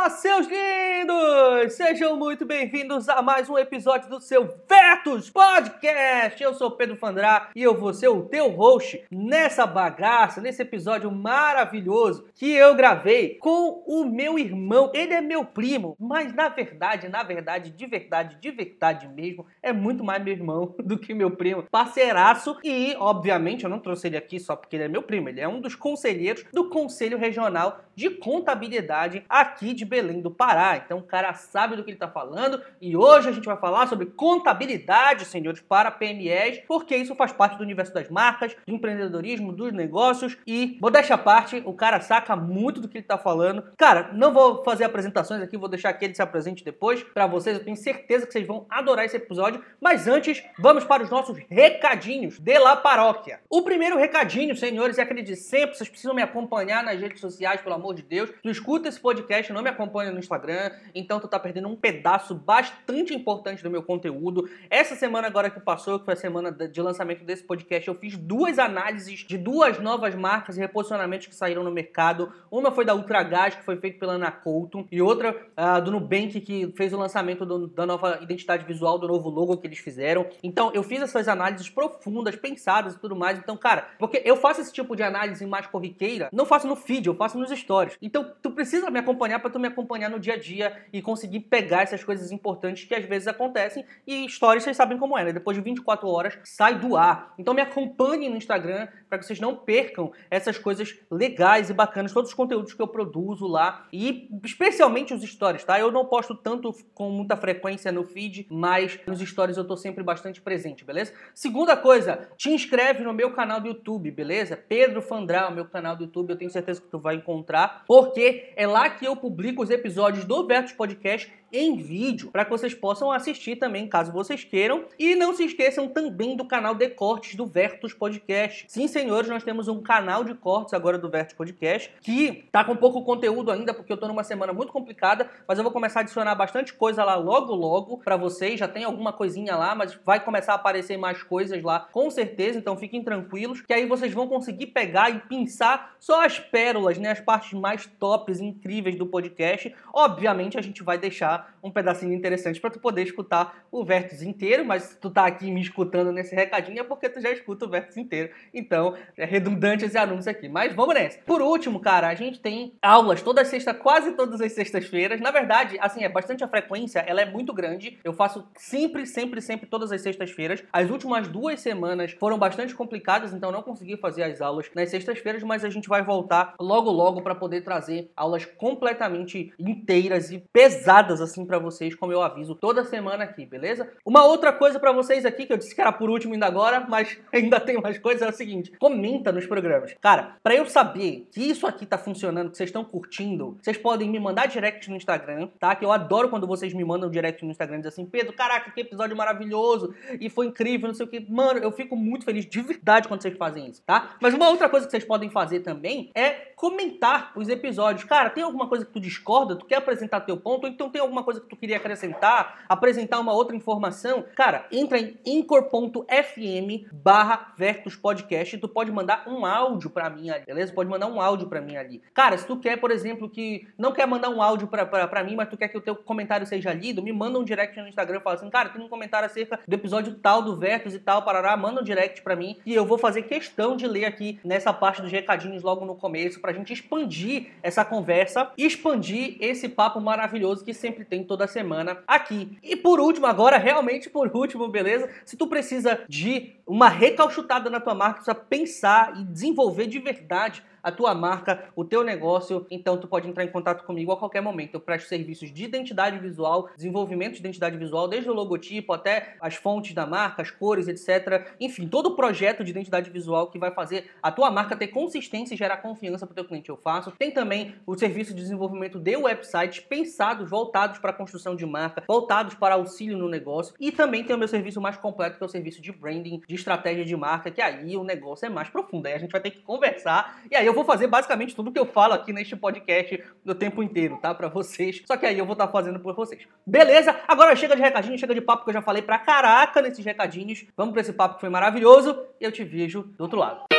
Fala, seus lindos! Sejam muito bem-vindos a mais um episódio do seu Vetus Podcast. Eu sou Pedro Fandrá e eu vou ser o teu host nessa bagaça, nesse episódio maravilhoso que eu gravei com o meu irmão. Ele é meu primo, mas na verdade, na verdade, de verdade, de verdade mesmo, é muito mais meu irmão do que meu primo, parceiraço. E, obviamente, eu não trouxe ele aqui só porque ele é meu primo, ele é um dos conselheiros do Conselho Regional de Contabilidade aqui aqui de Belém do Pará. Então o cara sabe do que ele está falando e hoje a gente vai falar sobre contabilidade, senhores, para PMEs, porque isso faz parte do universo das marcas, do empreendedorismo, dos negócios e, modéstia à parte, o cara saca muito do que ele está falando. Cara, não vou fazer apresentações aqui, vou deixar que ele se apresente depois para vocês. Eu tenho certeza que vocês vão adorar esse episódio, mas antes, vamos para os nossos recadinhos de La Paróquia. O primeiro recadinho, senhores, é aquele de sempre, vocês precisam me acompanhar nas redes sociais, pelo amor de Deus. Tu escuta esse podcast não me acompanha no Instagram, então tu tá perdendo um pedaço bastante importante do meu conteúdo. Essa semana agora que passou, que foi a semana de lançamento desse podcast, eu fiz duas análises de duas novas marcas e reposicionamentos que saíram no mercado. Uma foi da Ultragás, que foi feita pela Ana Couto, e outra uh, do Nubank, que fez o lançamento do, da nova identidade visual, do novo logo que eles fizeram. Então, eu fiz essas análises profundas, pensadas e tudo mais. Então, cara, porque eu faço esse tipo de análise mais corriqueira, não faço no feed, eu faço nos stories. Então, tu precisa me acompanhar para tu me acompanhar no dia a dia e conseguir pegar essas coisas importantes que às vezes acontecem e histórias vocês sabem como é, né? Depois de 24 horas sai do ar. Então me acompanhem no Instagram para que vocês não percam essas coisas legais e bacanas, todos os conteúdos que eu produzo lá e especialmente os stories, tá? Eu não posto tanto com muita frequência no feed, mas nos stories eu tô sempre bastante presente, beleza? Segunda coisa, te inscreve no meu canal do YouTube, beleza? Pedro Fandrá, o meu canal do YouTube, eu tenho certeza que tu vai encontrar, porque é lá que eu publico os episódios do Vertus Podcast em vídeo para que vocês possam assistir também, caso vocês queiram. E não se esqueçam também do canal de cortes do Vertus Podcast. Sim, senhores, nós temos um canal de cortes agora do Vertus Podcast que tá com pouco conteúdo ainda porque eu tô numa semana muito complicada, mas eu vou começar a adicionar bastante coisa lá logo logo para vocês. Já tem alguma coisinha lá, mas vai começar a aparecer mais coisas lá, com certeza, então fiquem tranquilos, que aí vocês vão conseguir pegar e pensar só as pérolas, né, as partes mais tops, incríveis do podcast. Obviamente a gente vai deixar um pedacinho interessante para tu poder escutar o vértice inteiro, mas se tu tá aqui me escutando nesse recadinho é porque tu já escuta o vértice inteiro. Então, é redundante esse anúncio aqui. Mas vamos nessa. Por último, cara, a gente tem aulas toda sexta, quase todas as sextas-feiras. Na verdade, assim, é bastante a frequência, ela é muito grande. Eu faço sempre, sempre, sempre todas as sextas-feiras. As últimas duas semanas foram bastante complicadas, então não consegui fazer as aulas nas sextas-feiras, mas a gente vai voltar logo logo para poder trazer aulas completamente inteiras e pesadas assim para vocês, como eu aviso toda semana aqui, beleza? Uma outra coisa para vocês aqui, que eu disse que era por último ainda agora, mas ainda tem mais coisas, é o seguinte: comenta nos programas. Cara, para eu saber que isso aqui tá funcionando, que vocês estão curtindo, vocês podem me mandar direct no Instagram, tá? Que eu adoro quando vocês me mandam direct no Instagram, dizem assim, Pedro, caraca, que episódio maravilhoso, e foi incrível, não sei o que. Mano, eu fico muito feliz de verdade quando vocês fazem isso, tá? Mas uma outra coisa que vocês podem fazer também é comentar os episódios. Cara, tem alguma coisa que tu discorda, tu quer apresentar teu ponto, ou então tem alguma coisa que tu queria acrescentar, apresentar uma outra informação, cara, entra em anchor.fm barra Vertus Podcast tu pode mandar um áudio para mim ali, beleza? Pode mandar um áudio para mim ali. Cara, se tu quer, por exemplo, que não quer mandar um áudio para mim, mas tu quer que o teu comentário seja lido, me manda um direct no Instagram fala assim, cara, tem um comentário acerca do episódio tal do Vertus e tal, parará, manda um direct para mim e eu vou fazer questão de ler aqui nessa parte dos recadinhos logo no começo pra gente expandir essa conversa expandir esse papo maravilhoso que sempre tem toda semana aqui. E por último, agora, realmente por último, beleza? Se tu precisa de uma recalchutada na tua marca, precisa pensar e desenvolver de verdade a tua marca, o teu negócio, então tu pode entrar em contato comigo a qualquer momento. Eu presto serviços de identidade visual, desenvolvimento de identidade visual, desde o logotipo até as fontes da marca, as cores, etc. Enfim, todo o projeto de identidade visual que vai fazer a tua marca ter consistência e gerar confiança para o teu cliente eu faço. Tem também o serviço de desenvolvimento de websites pensados, voltados para a construção de marca, voltados para auxílio no negócio. E também tem o meu serviço mais completo, que é o serviço de branding, de estratégia de marca, que aí o negócio é mais profundo. Aí a gente vai ter que conversar e aí eu vou fazer basicamente tudo que eu falo aqui neste podcast o tempo inteiro, tá? Pra vocês. Só que aí eu vou estar tá fazendo por vocês. Beleza? Agora chega de recadinho, chega de papo que eu já falei pra caraca nesses recadinhos. Vamos pra esse papo que foi maravilhoso. Eu te vejo do outro lado.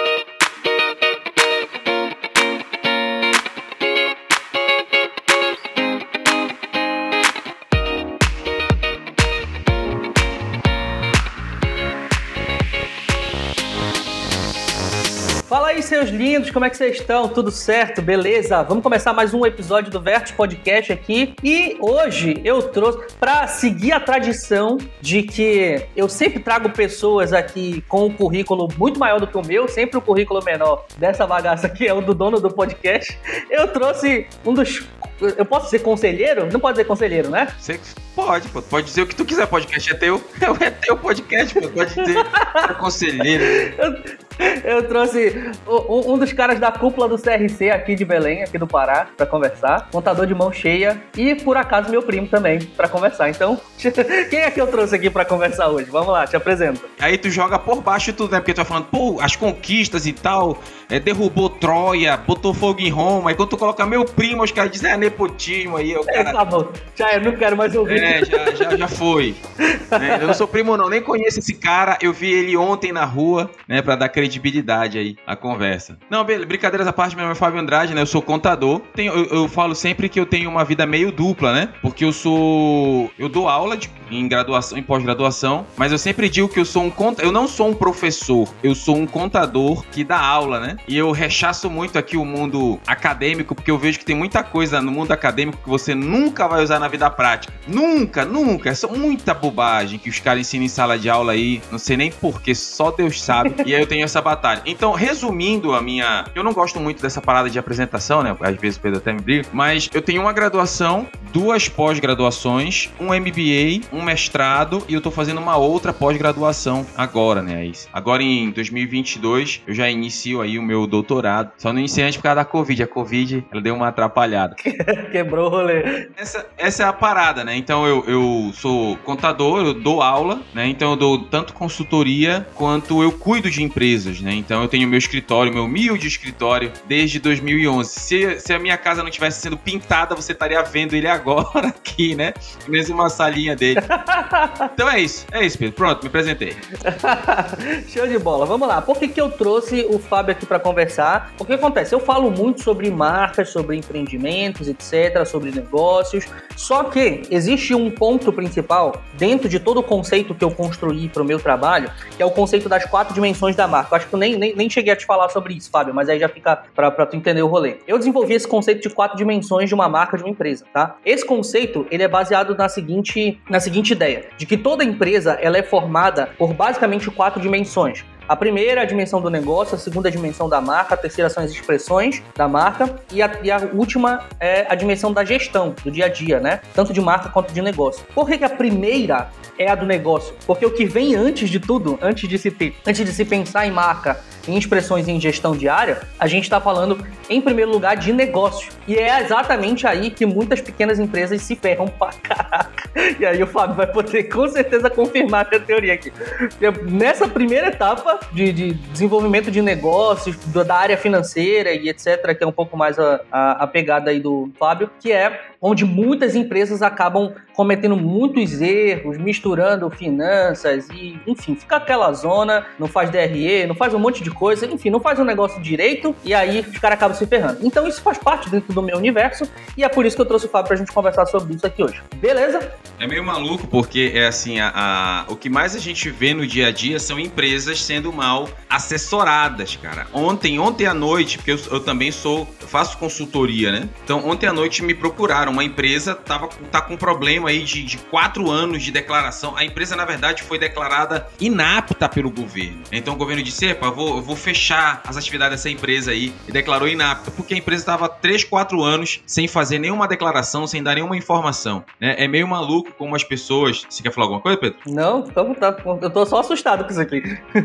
Meus lindos, como é que vocês estão? Tudo certo? Beleza? Vamos começar mais um episódio do Vertus Podcast aqui. E hoje eu trouxe para seguir a tradição de que eu sempre trago pessoas aqui com um currículo muito maior do que o meu, sempre o um currículo menor dessa bagaça aqui é o do dono do podcast. Eu trouxe um dos eu posso ser conselheiro? Não pode ser conselheiro, né? Você pode, pô. Pode dizer o que tu quiser. Podcast é teu. É teu podcast, pô. Pode dizer é conselheiro. Eu, eu trouxe um, um, dos caras da cúpula do CRC aqui de Belém, aqui do Pará, para conversar. Contador de mão cheia. E, por acaso, meu primo também, para conversar. Então, quem é que eu trouxe aqui para conversar hoje? Vamos lá, te apresento. Aí tu joga por baixo tudo, né? Porque tu tá falando, pô, as conquistas e tal. É, derrubou Troia, botou fogo em Roma. Aí quando tu coloca meu primo, os caras dizem, é, nepotismo aí. O cara... É, tá bom. Já eu não quero mais ouvir. É, já, já, já foi. é, eu não sou primo, não. Nem conheço esse cara. Eu vi ele ontem na rua, né? Pra dar credibilidade aí à conversa. Não. Brincadeiras à parte, meu nome é Fábio Andrade, né? Eu sou contador. Tenho, eu, eu, falo sempre que eu tenho uma vida meio dupla, né? Porque eu sou. Eu dou aula de, em graduação, em pós-graduação, mas eu sempre digo que eu sou um contador. Eu não sou um professor, eu sou um contador que dá aula, né? E eu rechaço muito aqui o mundo acadêmico, porque eu vejo que tem muita coisa no mundo acadêmico que você nunca vai usar na vida prática. Nunca, nunca. É só muita bobagem que os caras ensinam em sala de aula aí. Não sei nem porquê, só Deus sabe. e aí eu tenho essa batalha. Então, resumindo a minha. Eu não gosto muito dessa parada de apresentação, né? Às vezes o Pedro até me briga. Mas eu tenho uma graduação, duas pós-graduações, um MBA, um mestrado e eu tô fazendo uma outra pós-graduação agora, né? Agora em 2022 eu já inicio aí o meu doutorado. Só não iniciei antes por causa da Covid. A Covid, ela deu uma atrapalhada. Quebrou o rolê. Essa, essa é a parada, né? Então eu, eu sou contador, eu dou aula, né? Então eu dou tanto consultoria quanto eu cuido de empresas, né? Então eu tenho meu escritório, meu humilde escritório, desde 2011. Se, se a minha casa não estivesse sendo pintada, você estaria vendo ele agora aqui, né? Mesmo uma salinha dele. então é isso, é isso, Pedro. Pronto, me apresentei. Show de bola. Vamos lá. Por que, que eu trouxe o Fábio aqui para conversar? O que acontece? Eu falo muito sobre marcas, sobre empreendimentos, etc., sobre negócios. Só que existe um ponto principal dentro de todo o conceito que eu construí para o meu trabalho, que é o conceito das quatro dimensões da marca. Eu acho que eu nem, nem, nem cheguei a te falar sobre isso, Fábio, mas aí já fica para tu entender o rolê. Eu desenvolvi esse conceito de quatro dimensões de uma marca, de uma empresa, tá? Esse conceito, ele é baseado na seguinte, na seguinte ideia, de que toda empresa, ela é formada por basicamente quatro dimensões. A primeira é a dimensão do negócio, a segunda é a dimensão da marca, a terceira são as expressões da marca e a, e a última é a dimensão da gestão, do dia a dia, né? Tanto de marca quanto de negócio. Por que, que a primeira é a do negócio? Porque o que vem antes de tudo, antes de se ter, antes de se pensar em marca, em expressões em gestão diária, a gente está falando, em primeiro lugar, de negócio. E é exatamente aí que muitas pequenas empresas se ferram pra caraca. E aí o Fábio vai poder com certeza confirmar a teoria aqui. Nessa primeira etapa de, de desenvolvimento de negócios, da área financeira e etc., que é um pouco mais a, a, a pegada aí do Fábio, que é onde muitas empresas acabam cometendo muitos erros, misturando finanças e, enfim, fica aquela zona, não faz DRE, não faz um monte de coisa, enfim, não faz um negócio direito e aí os caras acabam se ferrando. Então isso faz parte dentro do meu universo e é por isso que eu trouxe o Fábio pra gente conversar sobre isso aqui hoje. Beleza? É meio maluco porque é assim, a, a, o que mais a gente vê no dia a dia são empresas sendo mal assessoradas, cara. Ontem, ontem à noite, porque eu, eu também sou, eu faço consultoria, né? Então ontem à noite me procuraram uma empresa tava, tá com um problema aí de, de quatro anos de declaração. A empresa, na verdade, foi declarada inapta pelo governo. Então o governo disse: Epa, vou, eu vou fechar as atividades dessa empresa aí. E declarou inapta, porque a empresa estava três, quatro anos sem fazer nenhuma declaração, sem dar nenhuma informação. Né? É meio maluco como as pessoas. Você quer falar alguma coisa, Pedro? Não, tá, eu tô só assustado com isso aqui.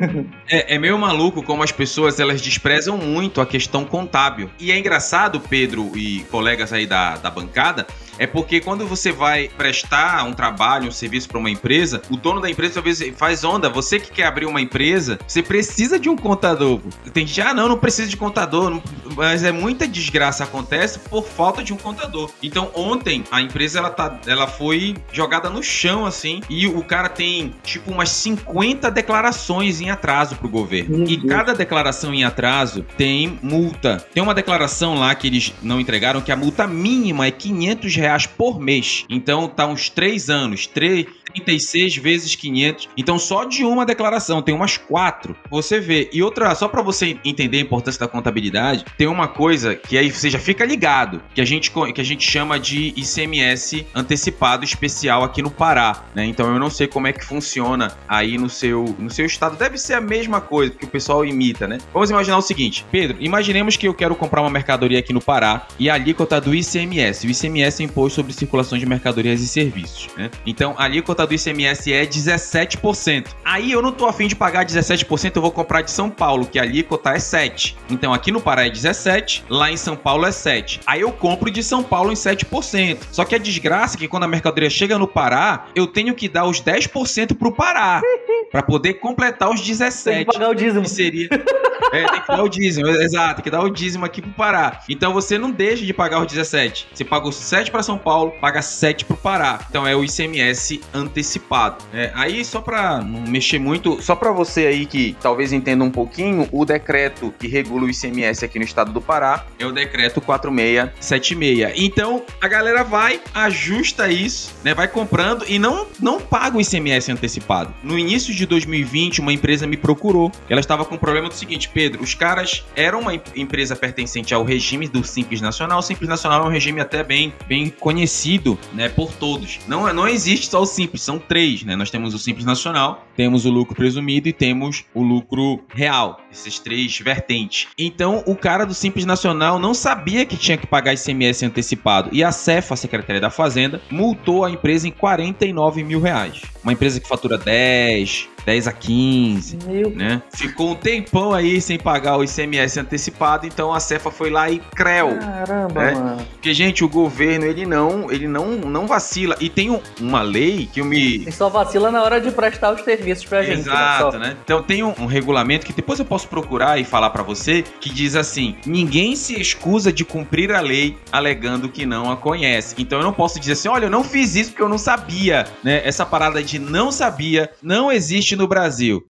é, é meio maluco como as pessoas elas desprezam muito a questão contábil. E é engraçado, Pedro e colegas aí da, da bancada é porque quando você vai prestar um trabalho, um serviço para uma empresa, o dono da empresa talvez faz onda. Você que quer abrir uma empresa, você precisa de um contador. Tem gente, ah, não, não precisa de contador, mas é muita desgraça acontece por falta de um contador. Então, ontem a empresa ela tá, ela foi jogada no chão assim, e o cara tem tipo umas 50 declarações em atraso pro governo. Uhum. E cada declaração em atraso tem multa. Tem uma declaração lá que eles não entregaram que a multa mínima é 500 reais por mês. Então tá uns três anos, três, 36 vezes 500. Então, só de uma declaração, tem umas quatro. Você vê. E outra, só para você entender a importância da contabilidade, tem uma coisa que aí você já fica ligado, que a gente, que a gente chama de ICMS antecipado especial aqui no Pará, né? Então, eu não sei como é que funciona aí no seu, no seu estado. Deve ser a mesma coisa que o pessoal imita, né? Vamos imaginar o seguinte, Pedro, imaginemos que eu quero comprar uma mercadoria aqui no Pará e a alíquota do ICMS. O ICMS é imposto sobre circulação de mercadorias e serviços, né? Então, a alíquota do ICMS é 17%. Aí eu não tô afim de pagar 17%, eu vou comprar de São Paulo, que a alíquota é 7. Então, aqui no Pará é 17, lá em São Paulo é 7. Aí eu compro de São Paulo em 7%. Só que a desgraça é que quando a mercadoria chega no Pará, eu tenho que dar os 10% pro Pará para poder completar os 17. Tem que pagar o dízimo. Que seria É, tem que dar o dízimo, exato, tem que dar o dízimo aqui pro Pará. Então você não deixa de pagar os 17. Você pagou 7 para São Paulo, paga 7 pro Pará. Então é o ICMS antecipado. É, aí, só para não mexer muito, só para você aí que talvez entenda um pouquinho, o decreto que regula o ICMS aqui no estado do Pará é o decreto 4676. Então a galera vai, ajusta isso, né? Vai comprando e não, não paga o ICMS antecipado. No início de 2020, uma empresa me procurou. Ela estava com o problema do seguinte: Pedro, os caras eram uma empresa pertencente ao regime do Simples Nacional. O Simples Nacional é um regime até bem, bem conhecido, né, por todos. Não, não existe só o Simples, são três, né? Nós temos o Simples Nacional, temos o lucro presumido e temos o lucro real. Esses três vertentes. Então, o cara do Simples Nacional não sabia que tinha que pagar ICMS antecipado. E a CEFA, a Secretaria da Fazenda, multou a empresa em 49 mil reais. Uma empresa que fatura 10, 10 a 15, Meu. né? Ficou um tempão aí sem pagar o ICMS antecipado, então a Cefa foi lá e creu. Caramba, né? mano. Porque, gente, o governo, ele não, ele não, não vacila. E tem um, uma lei que eu me... Ele só vacila na hora de prestar os serviços pra gente. Né? Exato, né? né? Então tem um, um, regulamento que depois eu posso procurar e falar para você, que diz assim, ninguém se excusa de cumprir a lei alegando que não a conhece. Então eu não posso dizer assim, olha, eu não fiz isso porque eu não sabia, né? Essa parada de não sabia não existe no Brasil.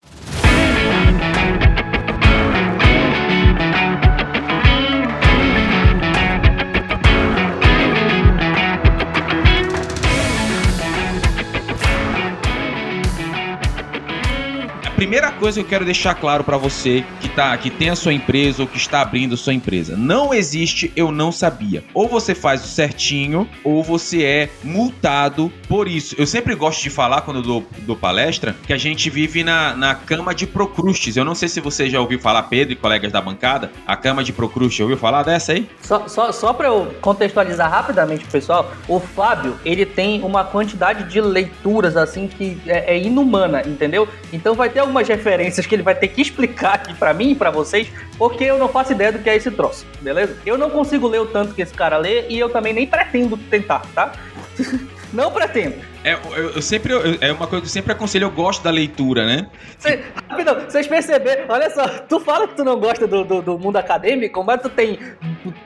Primeira coisa que eu quero deixar claro para você que tá, que tem a sua empresa ou que está abrindo sua empresa, não existe eu não sabia. Ou você faz o certinho ou você é multado por isso. Eu sempre gosto de falar quando eu dou, dou palestra que a gente vive na, na cama de Procrustes. Eu não sei se você já ouviu falar, Pedro e colegas da bancada, a cama de Procrustes. Ouviu falar dessa aí? Só, só, só para eu contextualizar rapidamente, pessoal, o Fábio, ele tem uma quantidade de leituras assim que é, é inumana, entendeu? Então vai ter algumas referências que ele vai ter que explicar aqui para mim e para vocês, porque eu não faço ideia do que é esse troço, beleza? Eu não consigo ler o tanto que esse cara lê e eu também nem pretendo tentar, tá? não pretendo. É, eu, eu sempre, eu, é uma coisa que eu sempre aconselho, eu gosto da leitura, né? Cê, rapidão, vocês perceberam, olha só, tu fala que tu não gosta do, do, do mundo acadêmico, mas tu tem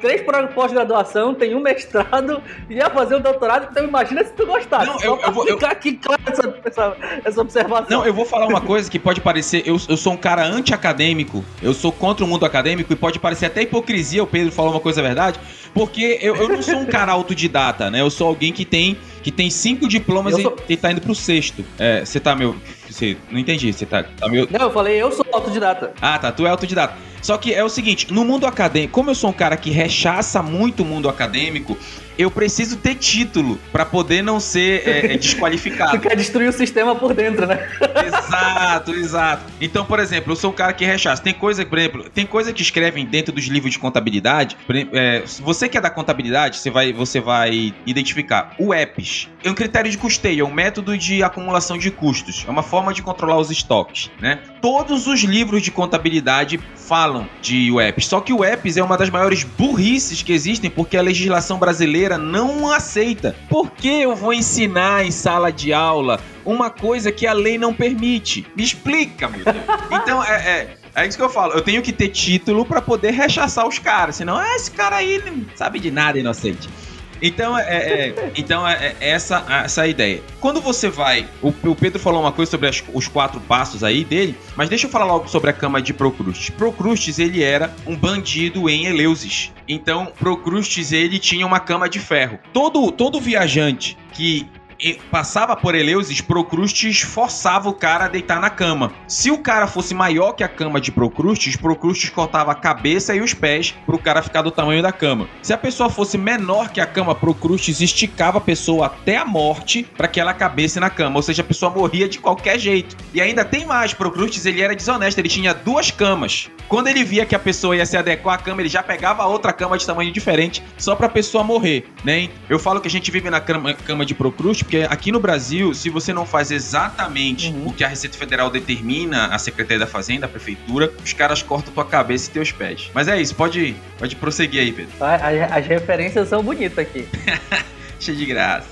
três pós-graduação, tem um mestrado e ia fazer um doutorado, então imagina se tu gostasse. Não, eu, eu vou ficar aqui claro essa, essa, essa, observação. Não, eu vou falar uma coisa que pode parecer, eu, eu sou um cara anti-acadêmico, eu sou contra o mundo acadêmico e pode parecer até hipocrisia, o Pedro falou uma coisa verdade, porque eu, eu não sou um cara autodidata, né? Eu sou alguém que tem que tem cinco diplomas sou... e, e tá indo pro sexto. É, você tá, meu. Você, não entendi, você tá, tá meu. Não, eu falei, eu sou autodidata. Ah, tá, tu é autodidata. Só que é o seguinte, no mundo acadêmico, como eu sou um cara que rechaça muito o mundo acadêmico, eu preciso ter título para poder não ser é, é desqualificado. tu quer destruir o sistema por dentro, né? exato, exato. Então, por exemplo, eu sou um cara que rechaça. Tem coisa, por exemplo, tem coisa que escrevem dentro dos livros de contabilidade. É, você que é da contabilidade, você vai, você vai identificar o EPS. É um critério de custeio, é um método de acumulação de custos. É uma forma de controlar os estoques, né? Todos os livros de contabilidade falam de UEPs. Só que o UEPs é uma das maiores burrices que existem porque a legislação brasileira não aceita. Por que eu vou ensinar em sala de aula uma coisa que a lei não permite? Me explica, meu Deus. Então, é, é é isso que eu falo. Eu tenho que ter título para poder rechaçar os caras. Senão, ah, esse cara aí não sabe de nada, inocente. Então, é, é, é então é, é, essa, essa a ideia. Quando você vai. O, o Pedro falou uma coisa sobre as, os quatro passos aí dele, mas deixa eu falar logo sobre a cama de Procrustes. Procrustes, ele era um bandido em Eleusis. Então, Procrustes, ele tinha uma cama de ferro. Todo, todo viajante que passava por Eleusis, Procrustes forçava o cara a deitar na cama. Se o cara fosse maior que a cama de Procrustes, Procrustes cortava a cabeça e os pés pro cara ficar do tamanho da cama. Se a pessoa fosse menor que a cama, Procrustes esticava a pessoa até a morte para que ela cabesse na cama, ou seja, a pessoa morria de qualquer jeito. E ainda tem mais, Procrustes ele era desonesto, ele tinha duas camas. Quando ele via que a pessoa ia se adequar à cama, ele já pegava outra cama de tamanho diferente só pra pessoa morrer, né? Eu falo que a gente vive na cama, cama de Procrustes porque aqui no Brasil, se você não faz exatamente uhum. o que a Receita Federal determina, a Secretaria da Fazenda, a Prefeitura, os caras cortam tua cabeça e teus pés. Mas é isso, pode, pode prosseguir aí, Pedro. As, as referências são bonitas aqui. Cheio de graça.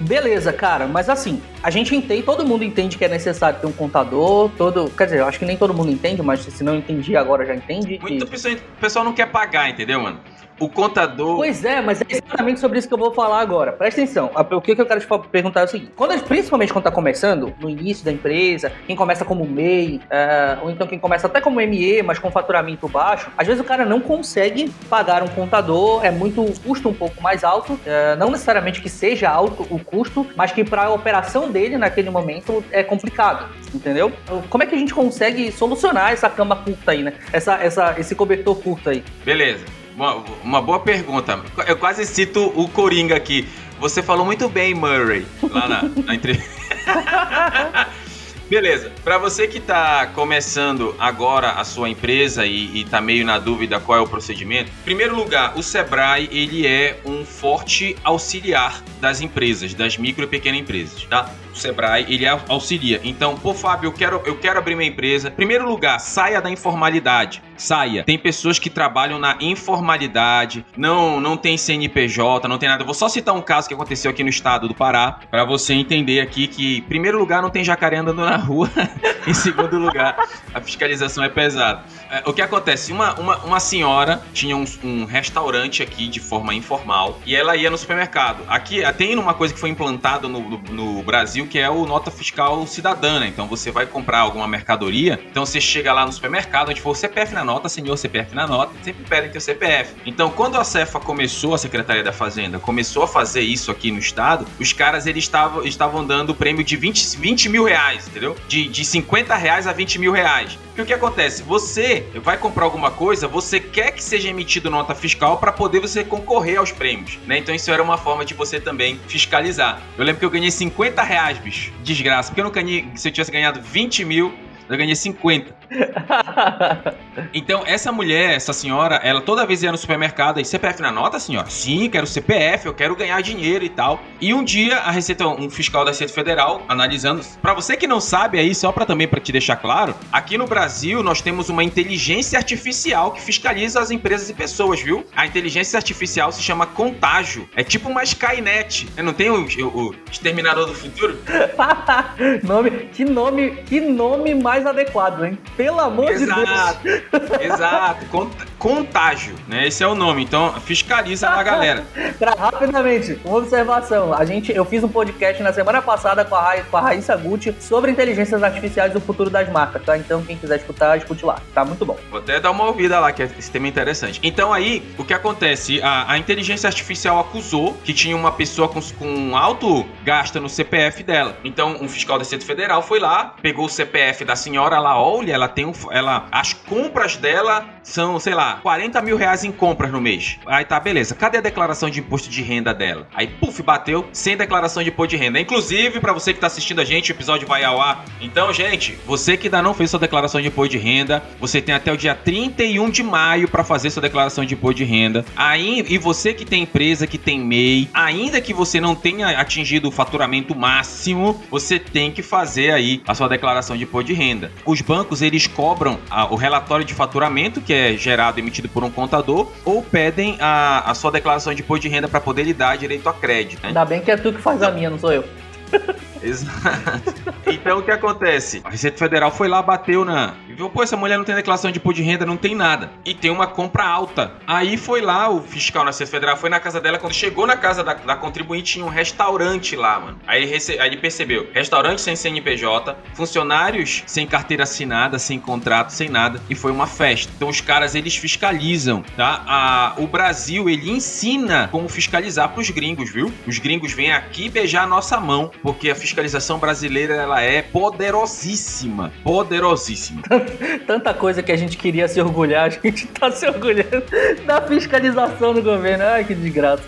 Beleza, cara, mas assim, a gente entende, todo mundo entende que é necessário ter um contador, todo. Quer dizer, eu acho que nem todo mundo entende, mas se não entendi agora já entende. Muito que... pessoal, o pessoal não quer pagar, entendeu, mano? O contador. Pois é, mas é exatamente sobre isso que eu vou falar agora. Presta atenção. O que eu quero te perguntar é o seguinte: quando, principalmente quando está começando, no início da empresa, quem começa como MEI, uh, ou então quem começa até como ME, mas com faturamento baixo, às vezes o cara não consegue pagar um contador, é muito custo um pouco mais alto, uh, não necessariamente que seja alto o custo, mas que para a operação dele naquele momento é complicado, entendeu? Então, como é que a gente consegue solucionar essa cama curta aí, né? Essa, essa, esse cobertor curto aí? Beleza. Uma, uma boa pergunta. Eu quase cito o Coringa aqui. Você falou muito bem, Murray, lá na, na entrevista. Beleza. Para você que está começando agora a sua empresa e, está meio na dúvida qual é o procedimento, em primeiro lugar, o Sebrae ele é um forte auxiliar das empresas, das micro e pequenas empresas, tá? Sebrae ele auxilia. Então, pô, Fábio, eu quero, eu quero abrir minha empresa. Em primeiro lugar, saia da informalidade. Saia. Tem pessoas que trabalham na informalidade, não não tem CNPJ, não tem nada. Vou só citar um caso que aconteceu aqui no estado do Pará, para você entender aqui que, em primeiro lugar, não tem jacaré andando na na rua. em segundo lugar, a fiscalização é pesada. É, o que acontece? Uma, uma, uma senhora tinha um, um, restaurante aqui de forma informal e ela ia no supermercado. Aqui tem uma coisa que foi implantada no, no, no Brasil que é o nota fiscal cidadã. Né? Então você vai comprar alguma mercadoria, então você chega lá no supermercado, onde for o CPF na nota, senhor CPF na nota, sempre pedem teu CPF. Então quando a Cefa começou, a Secretaria da Fazenda, começou a fazer isso aqui no estado, os caras eles estavam, estavam dando prêmio de 20, 20 mil reais, entendeu? De, de 50 reais a 20 mil reais. Porque o que acontece? Você vai comprar alguma coisa, você quer que seja emitido nota fiscal para poder você concorrer aos prêmios, né? Então isso era uma forma de você também fiscalizar. Eu lembro que eu ganhei 50 reais, bicho. Desgraça. Porque eu não ganhei. Se eu tivesse ganhado 20 mil, eu ganhei 50. então, essa mulher, essa senhora, ela toda vez ia no supermercado e CPF na nota, senhora? Sim, quero CPF, eu quero ganhar dinheiro e tal. E um dia a Receita, um fiscal da Receita Federal, analisando, para você que não sabe aí, só para também para te deixar claro, aqui no Brasil nós temos uma inteligência artificial que fiscaliza as empresas e pessoas, viu? A inteligência artificial se chama contágio. É tipo uma Skynet. Não tem o, o, o Exterminador do Futuro? nome, que nome, que nome mais adequado, hein? Pelo amor exato, de Deus. Exato, contágio, né? Esse é o nome. Então, fiscaliza a galera. rapidamente, uma observação. A gente, eu fiz um podcast na semana passada com a, Ra, com a Raíssa Gucci sobre inteligências artificiais e o futuro das marcas, tá? Então, quem quiser escutar, escute lá. Tá muito bom. Vou até dar uma ouvida lá, que é esse tema é interessante. Então, aí, o que acontece? A, a inteligência artificial acusou que tinha uma pessoa com, com alto gasto no CPF dela. Então, um fiscal da Receita Federal foi lá, pegou o CPF da senhora lá, olha, ela tem um. Ela, as compras dela são, sei lá, 40 mil reais em compras no mês. Aí tá, beleza. Cadê a declaração de imposto de renda dela? Aí, puf, bateu sem declaração de imposto de renda. Inclusive, para você que tá assistindo a gente, o episódio vai ao ar. Então, gente, você que ainda não fez sua declaração de imposto de renda, você tem até o dia 31 de maio para fazer sua declaração de imposto de renda. Aí, e você que tem empresa, que tem MEI, ainda que você não tenha atingido o faturamento máximo, você tem que fazer aí a sua declaração de imposto de renda. Os bancos, eles cobram a, o relatório de faturamento, que é gerado e emitido por um contador, ou pedem a, a sua declaração de imposto de renda para poder lhe dar direito a crédito. Né? Ainda bem que é tu que faz a minha, não sou eu. Exato. Então o que acontece? A Receita Federal foi lá, bateu na. E viu, pô, essa mulher não tem declaração de imposto de renda, não tem nada. E tem uma compra alta. Aí foi lá, o fiscal na Receita Federal foi na casa dela. Quando chegou na casa da, da contribuinte, tinha um restaurante lá, mano. Aí ele, rece... Aí ele percebeu: restaurante sem CNPJ, funcionários sem carteira assinada, sem contrato, sem nada. E foi uma festa. Então os caras, eles fiscalizam, tá? A... O Brasil, ele ensina como fiscalizar pros gringos, viu? Os gringos vêm aqui beijar a nossa mão, porque a fiscalização brasileira, ela é poderosíssima. Poderosíssima. Tanta coisa que a gente queria se orgulhar, a gente tá se orgulhando da fiscalização do governo. Ai, que desgraça.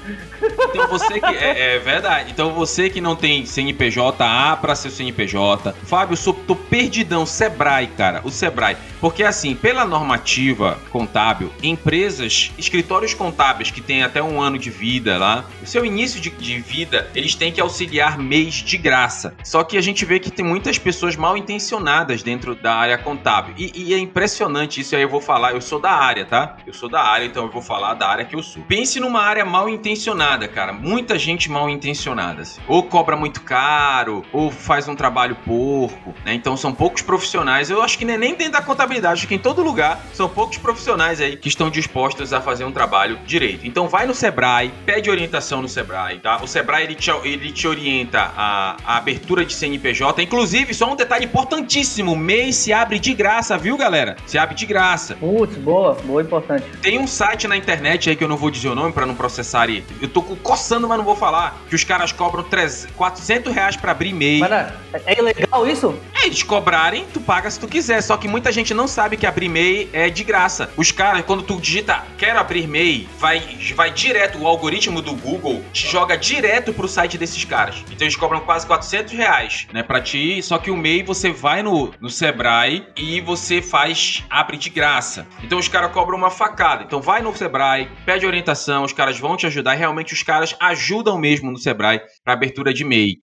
Então você que. É, é verdade. Então você que não tem CNPJ, A para ser CNPJ. Fábio, sou, tô perdidão. Sebrae, cara. O Sebrae. Porque assim, pela normativa contábil, empresas, escritórios contábeis que têm até um ano de vida lá, o seu início de, de vida, eles têm que auxiliar mês de graça. Só que a gente vê que tem muitas pessoas mal intencionadas dentro da área contábil. E, e, é impressionante isso aí, eu vou falar, eu sou da área, tá? Eu sou da área, então eu vou falar da área que eu sou. Pense numa área mal intencionada, cara. Muita gente mal intencionada. Assim. Ou cobra muito caro, ou faz um trabalho porco, né? Então são poucos profissionais. Eu acho que nem dentro da contabilidade, acho que em todo lugar são poucos profissionais aí que estão dispostos a fazer um trabalho direito. Então vai no Sebrae, pede orientação no Sebrae, tá? O Sebrae ele te, ele te orienta a, a abertura de CNPJ. Inclusive, só um detalhe importantíssimo: o MEI se abre de graça, viu, galera? Se abre de graça. Putz, boa, boa, importante. Tem um site na internet aí que eu não vou dizer o nome para não processar. Eu tô coçando, mas não vou falar. Que os caras cobram 300, 400 reais pra abrir MEI. Mas é, é ilegal isso? É, eles cobrarem, tu paga se tu quiser. Só que muita gente não sabe que abrir MEI é de graça. Os caras, quando tu digita quero abrir MEI, vai, vai direto, o algoritmo do Google te joga direto pro site desses caras. Então eles cobram quase 400 reais, né, pra ti. Só que o MEI você vai no, no Sebrae e você faz, abre de graça. Então os caras cobram uma facada. Então vai no Sebrae, pede orientação, os caras vão te ajudar. E realmente os caras ajudam mesmo no Sebrae para abertura de MEI.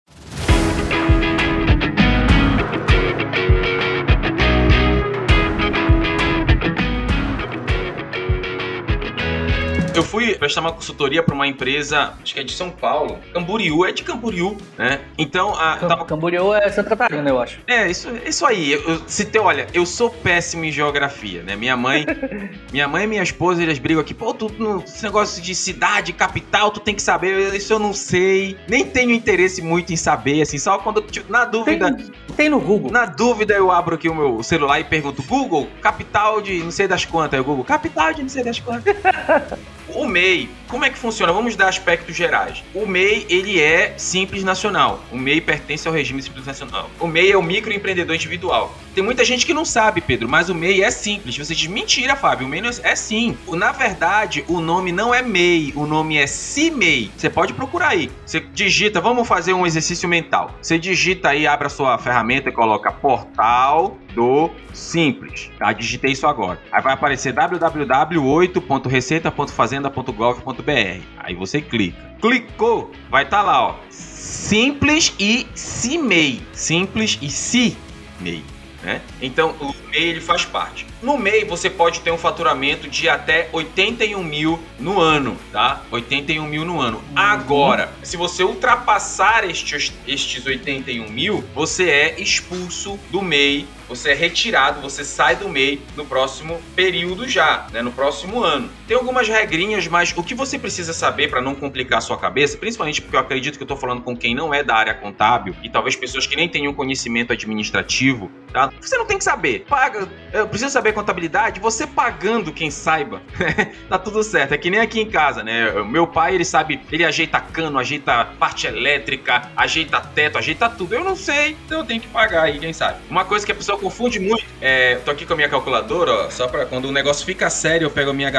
Eu fui prestar uma consultoria para uma empresa, acho que é de São Paulo. Camboriú, é de Camboriú, né? Então, a. Tava... Camboriú é Santa Catarina, eu acho. É, isso, isso aí. Eu, se te, olha, eu sou péssimo em geografia, né? Minha mãe, minha mãe e minha esposa, eles brigam aqui, pô, tu, no, esse negócio de cidade, capital, tu tem que saber. Isso eu não sei. Nem tenho interesse muito em saber, assim, só quando, tipo, na dúvida. Tem, tem no Google. Na dúvida, eu abro aqui o meu celular e pergunto, Google, capital de não sei das quantas. Aí o Google, capital de não sei das quantas. O MEI, como é que funciona? Vamos dar aspectos gerais. O MEI, ele é simples nacional. O MEI pertence ao regime simples nacional. O MEI é o microempreendedor individual. Tem muita gente que não sabe, Pedro, mas o MEI é simples. Você diz, mentira, Fábio, o MEI é, é sim. Na verdade, o nome não é MEI, o nome é CIMEI. Você pode procurar aí. Você digita, vamos fazer um exercício mental. Você digita aí, abre a sua ferramenta e coloca portal do Simples. Tá? Digitei isso agora. Aí vai aparecer www.8.receita.fazenda.gov.br. Aí você clica. Clicou, vai estar tá lá, ó. Simples e CIMEI. Simples e CIMEI. Né? Então o MEI ele faz parte. No MEI você pode ter um faturamento de até 81 mil no ano, tá? 81 mil no ano. Uhum. Agora, se você ultrapassar estes, estes 81 mil, você é expulso do MEI você é retirado, você sai do MEI no próximo período já, né, no próximo ano. Tem algumas regrinhas, mas o que você precisa saber para não complicar a sua cabeça, principalmente porque eu acredito que eu estou falando com quem não é da área contábil e talvez pessoas que nem tenham conhecimento administrativo, tá? Você não tem que saber. Paga, eu preciso saber contabilidade, você pagando quem saiba, tá tudo certo. É que nem aqui em casa, né? Meu pai, ele sabe, ele ajeita cano, ajeita parte elétrica, ajeita teto, ajeita tudo. Eu não sei, então eu tenho que pagar aí, quem sabe. Uma coisa que a pessoa confunde muito. É, tô aqui com a minha calculadora, ó, só para quando o negócio fica sério, eu pego a minha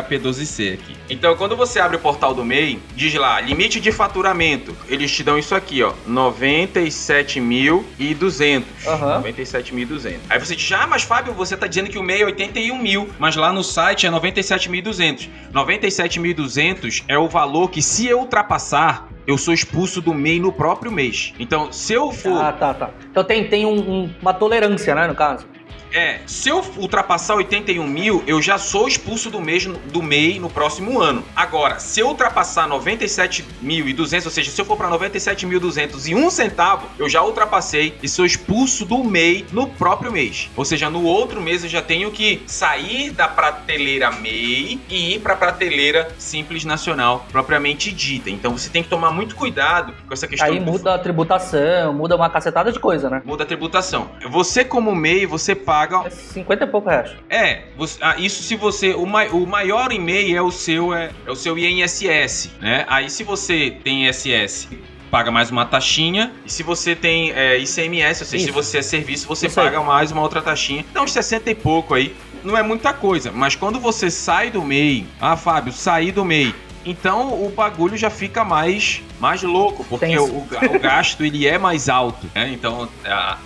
HP12C aqui. Então, quando você abre o portal do MEI, diz lá, limite de faturamento. Eles te dão isso aqui, ó, 97.200. Uhum. 97.200. Aí você diz, ah, mas Fábio, você tá dizendo que o MEI é 81 mil, mas lá no site é 97.200. 97.200 é o valor que se eu ultrapassar, eu sou expulso do MEI no próprio mês. Então, se eu for. Ah, tá, tá. Então tem, tem um, um, uma tolerância, né, no caso? É, se eu ultrapassar 81 mil, eu já sou expulso do mês do MEI no próximo ano. Agora, se eu ultrapassar 97.200, ou seja, se eu for para 97.200 e um centavo, eu já ultrapassei e sou expulso do MEI no próprio mês. Ou seja, no outro mês eu já tenho que sair da prateleira MEI e ir para a prateleira Simples Nacional propriamente dita. Então você tem que tomar muito cuidado com essa questão. Aí muda a tributação, muda uma cacetada de coisa, né? Muda a tributação. Você como MEI, você paga... É 50 e pouco reais. É, você, ah, isso se você... O, mai, o maior MEI é o seu, é, é o seu INSS, né? Aí se você tem INSS paga mais uma taxinha. E se você tem é, ICMS, ou seja, Isso. se você é serviço, você Isso paga aí. mais uma outra taxinha. Então, uns 60 e pouco aí. Não é muita coisa. Mas quando você sai do MEI, ah, Fábio, sair do MEI. Então o bagulho já fica mais, mais louco, porque o, o, gasto ele é mais alto, né? Então a,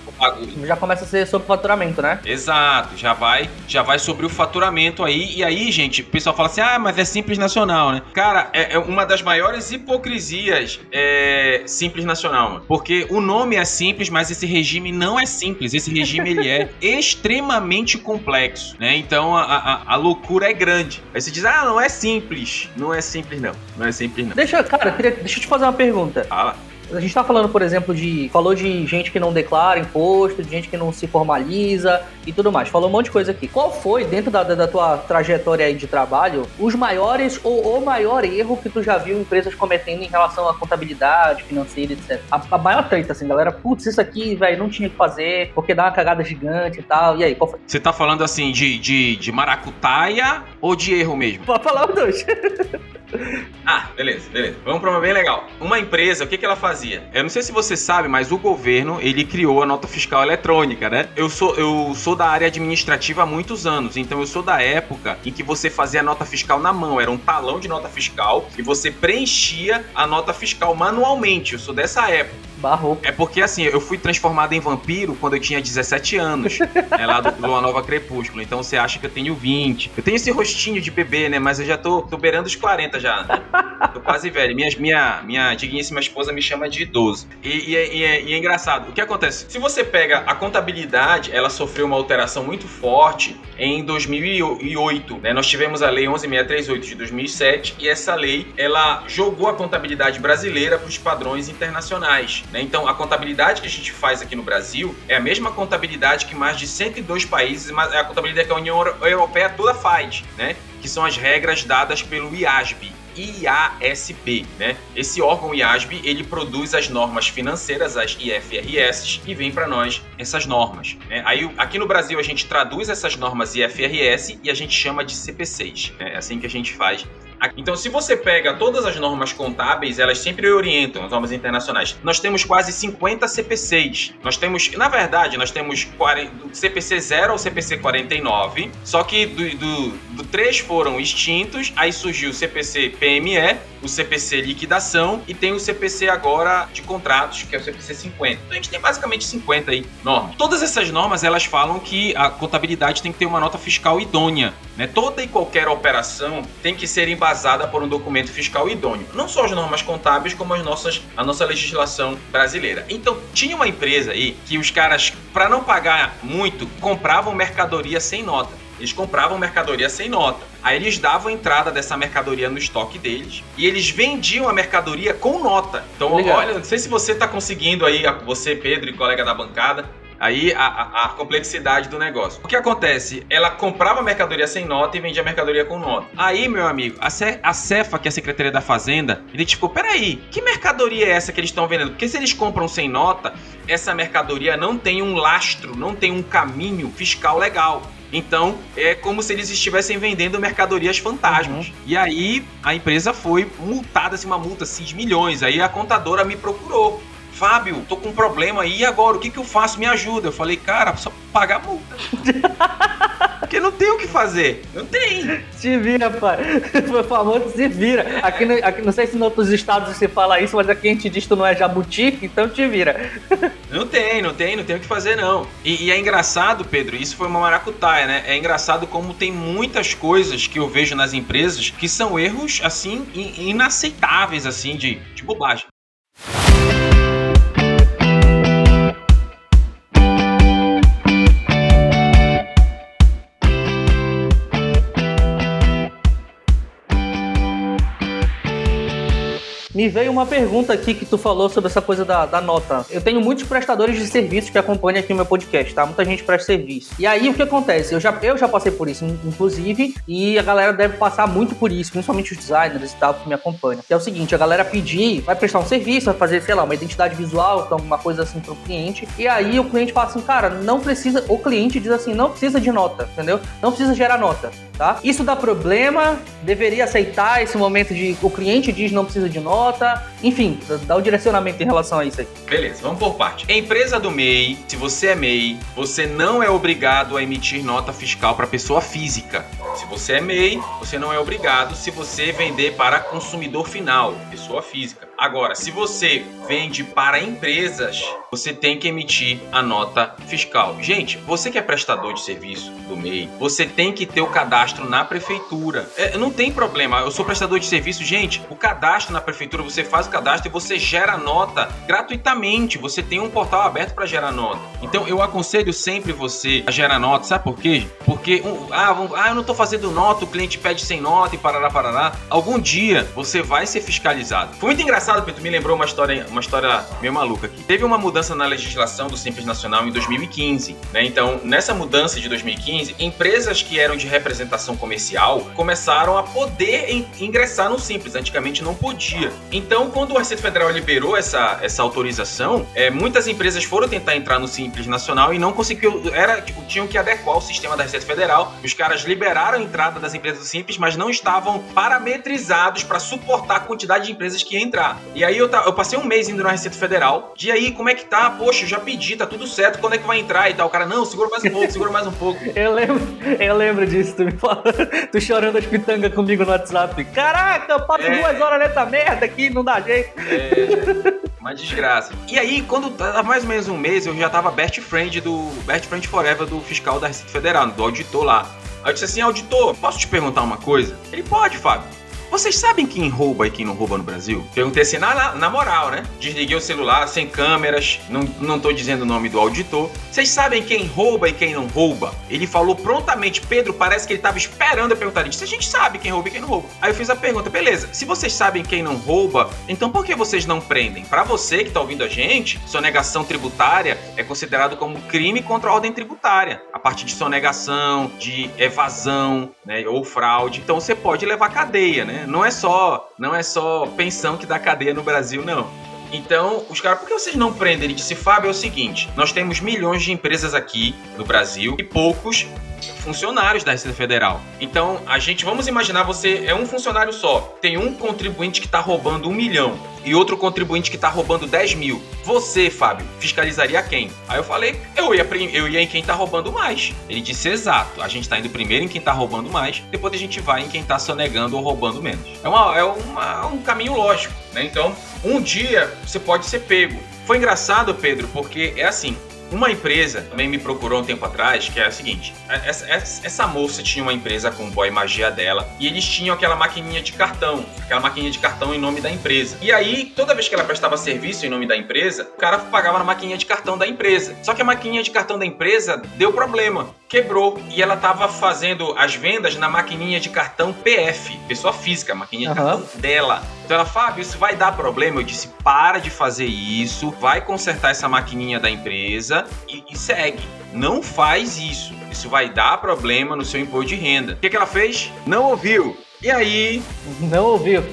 já começa a ser sobre faturamento, né? Exato, já vai, já vai sobre o faturamento aí. E aí, gente, o pessoal fala assim: ah, mas é simples nacional, né? Cara, é, é uma das maiores hipocrisias é simples nacional, mano. Porque o nome é simples, mas esse regime não é simples. Esse regime ele é extremamente complexo, né? Então a, a, a, loucura é grande. Aí você diz: ah, não é simples. Não é simples, não. Não é simples, não. Deixa, cara, deixa eu te fazer uma pergunta. Fala. A gente está falando, por exemplo, de. Falou de gente que não declara imposto, de gente que não se formaliza e tudo mais. Falou um monte de coisa aqui. Qual foi, dentro da, da tua trajetória aí de trabalho, os maiores ou o maior erro que tu já viu empresas cometendo em relação à contabilidade financeira, etc? A, a maior treta, assim, galera, putz, isso aqui, velho, não tinha que fazer, porque dá uma cagada gigante e tal. E aí, qual foi? Você tá falando assim de, de, de maracutaia ou de erro mesmo? Pode falar os dois. ah, beleza, beleza. Vamos para uma bem legal. Uma empresa, o que, que ela fazia? Eu não sei se você sabe, mas o governo ele criou a nota fiscal eletrônica, né? Eu sou, eu sou da área administrativa há muitos anos, então eu sou da época em que você fazia a nota fiscal na mão. Era um talão de nota fiscal e você preenchia a nota fiscal manualmente. Eu sou dessa época. Barro. É porque assim, eu fui transformado em vampiro quando eu tinha 17 anos, né, lá do, Uma Nova Crepúsculo. Então você acha que eu tenho 20. Eu tenho esse rostinho de bebê, né? Mas eu já tô, tô beirando os 40 já. Né? Tô quase velho. Minha, minha, minha digníssima esposa me chama de idoso. E, e, é, e, é, e, é, engraçado. O que acontece? Se você pega a contabilidade, ela sofreu uma alteração muito forte em 2008. Né? Nós tivemos a Lei 11638 de 2007 e essa lei ela jogou a contabilidade brasileira para os padrões internacionais. Né? Então, a contabilidade que a gente faz aqui no Brasil é a mesma contabilidade que mais de 102 países, é a contabilidade que a União Europeia toda faz, né? que são as regras dadas pelo IASB. IASB, né? Esse órgão IASB, ele produz as normas financeiras, as IFRS, e vem para nós essas normas. Né? Aí, aqui no Brasil, a gente traduz essas normas IFRS e a gente chama de CP6. Né? É assim que a gente faz então, se você pega todas as normas contábeis, elas sempre orientam as normas internacionais. Nós temos quase 50 CPCs. Nós temos, na verdade, nós temos 40, do CPC 0 ao CPC 49, só que do, do, do 3 foram extintos, aí surgiu o CPC PME, o CPC liquidação e tem o CPC agora de contratos, que é o CPC 50. Então a gente tem basicamente 50 aí normas. Todas essas normas, elas falam que a contabilidade tem que ter uma nota fiscal idônea, né? Toda e qualquer operação tem que ser embasada embasada por um documento fiscal idôneo. Não só as normas contábeis, como as nossas, a nossa legislação brasileira. Então, tinha uma empresa aí que os caras, para não pagar muito, compravam mercadoria sem nota. Eles compravam mercadoria sem nota. Aí eles davam entrada dessa mercadoria no estoque deles e eles vendiam a mercadoria com nota. Então, Legal. olha, não sei se você está conseguindo aí, você, Pedro e colega da bancada, Aí a, a, a, complexidade do negócio. O que acontece? Ela comprava mercadoria sem nota e vendia mercadoria com nota. Aí, meu amigo, a, Ce, a Cefa, que é a Secretaria da Fazenda, identificou: peraí, que mercadoria é essa que eles estão vendendo? Porque se eles compram sem nota, essa mercadoria não tem um lastro, não tem um caminho fiscal legal. Então, é como se eles estivessem vendendo mercadorias fantasmas. Uhum. E aí, a empresa foi multada, assim, uma multa, 6 milhões. Aí a contadora me procurou. Fábio, tô com um problema aí, e agora? O que, que eu faço? Me ajuda. Eu falei, cara, só pagar multa. Porque não tem o que fazer. Não tem. Se vira, pai. Foi famoso, se vira. Aqui, no, aqui, não sei se em outros estados você fala isso, mas aqui a gente diz que tu não é jabuti, então te vira. Não tem, não tem, não tem o que fazer, não. E, e é engraçado, Pedro, isso foi uma maracutaia, né? É engraçado como tem muitas coisas que eu vejo nas empresas que são erros, assim, inaceitáveis, assim, de, de bobagem. Me veio uma pergunta aqui que tu falou sobre essa coisa da, da nota. Eu tenho muitos prestadores de serviços que acompanham aqui o meu podcast, tá? Muita gente presta serviço. E aí o que acontece? Eu já, eu já passei por isso, inclusive, e a galera deve passar muito por isso, principalmente os designers e tal que me acompanham. Que é o seguinte, a galera pedir, vai prestar um serviço, vai fazer, sei lá, uma identidade visual, então uma coisa assim pro cliente. E aí o cliente fala assim, cara, não precisa. O cliente diz assim, não precisa de nota, entendeu? Não precisa gerar nota tá? Isso dá problema, deveria aceitar esse momento de o cliente diz não precisa de nota, enfim, dá o direcionamento em relação a isso aí. Beleza, vamos por parte. Empresa do MEI, se você é MEI, você não é obrigado a emitir nota fiscal para pessoa física. Se você é MEI, você não é obrigado se você vender para consumidor final, pessoa física. Agora, se você vende para empresas, você tem que emitir a nota fiscal. Gente, você que é prestador de serviço do MEI, você tem que ter o cadastro na prefeitura. É, não tem problema, eu sou prestador de serviço, gente. O cadastro na prefeitura, você faz o cadastro e você gera nota gratuitamente. Você tem um portal aberto para gerar nota. Então, eu aconselho sempre você a gerar nota, sabe por quê? Porque, um, ah, ah, eu não estou fazendo nota, o cliente pede sem nota e parará, parará. Algum dia você vai ser fiscalizado. Foi muito engraçado engraçado, Pedro, me lembrou uma história, uma história meio maluca aqui. Teve uma mudança na legislação do Simples Nacional em 2015, né? Então, nessa mudança de 2015, empresas que eram de representação comercial começaram a poder ingressar no Simples. Antigamente não podia. Então, quando a Receita Federal liberou essa, essa autorização, é, muitas empresas foram tentar entrar no Simples Nacional e não conseguiu. Era, tipo, tinham que adequar o sistema da Receita Federal. Os caras liberaram a entrada das empresas do Simples, mas não estavam parametrizados para suportar a quantidade de empresas que ia entrar. E aí eu, eu passei um mês indo na Receita Federal. E aí, como é que tá? Poxa, eu já pedi, tá tudo certo. Quando é que vai entrar e tal? O cara, não, segura mais um pouco, segura mais um pouco. eu lembro, eu lembro disso, tu me fala. Tu chorando as pitangas comigo no WhatsApp. Caraca, eu passo é... duas horas nessa merda aqui, não dá jeito. É. Uma desgraça. E aí, quando tava mais ou menos um mês, eu já tava best friend do. Best friend forever do fiscal da Receita Federal, do auditor lá. Aí eu disse assim, auditor, posso te perguntar uma coisa? Ele pode, Fábio. Vocês sabem quem rouba e quem não rouba no Brasil? Perguntei assim, na, na moral, né? Desliguei o celular, sem câmeras, não, não tô dizendo o nome do auditor. Vocês sabem quem rouba e quem não rouba? Ele falou prontamente, Pedro, parece que ele tava esperando eu perguntar. Disse, a gente sabe quem rouba e quem não rouba. Aí eu fiz a pergunta, beleza, se vocês sabem quem não rouba, então por que vocês não prendem? Para você que tá ouvindo a gente, sonegação tributária é considerado como crime contra a ordem tributária. A partir de sonegação, de evasão, né, ou fraude. Então você pode levar cadeia, né? Não é só, não é só pensão que dá cadeia no Brasil, não. Então, os caras, por que vocês não prendem? Ele disse, Fábio, é o seguinte: nós temos milhões de empresas aqui no Brasil e poucos funcionários da Receita Federal. Então, a gente, vamos imaginar, você é um funcionário só, tem um contribuinte que está roubando um milhão e outro contribuinte que está roubando 10 mil. Você, Fábio, fiscalizaria quem? Aí eu falei, eu ia, eu ia em quem está roubando mais. Ele disse, exato, a gente está indo primeiro em quem está roubando mais, depois a gente vai em quem está sonegando ou roubando menos. É, uma, é uma, um caminho lógico, né? Então, um dia você pode ser pego. Foi engraçado, Pedro, porque é assim, uma empresa também me procurou um tempo atrás, que é a seguinte: essa, essa, moça tinha uma empresa com o boy magia dela e eles tinham aquela maquininha de cartão, aquela maquininha de cartão em nome da empresa. E aí, toda vez que ela prestava serviço em nome da empresa, o cara pagava na maquininha de cartão da empresa. Só que a maquininha de cartão da empresa deu problema, quebrou e ela estava fazendo as vendas na maquininha de cartão PF, pessoa física, a maquininha de uhum. cartão dela. Então ela, Fábio, isso vai dar problema. Eu disse: para de fazer isso, vai consertar essa maquininha da empresa e, e segue. Não faz isso. Isso vai dar problema no seu imposto de renda. O que, que ela fez? Não ouviu. E aí? Não ouviu.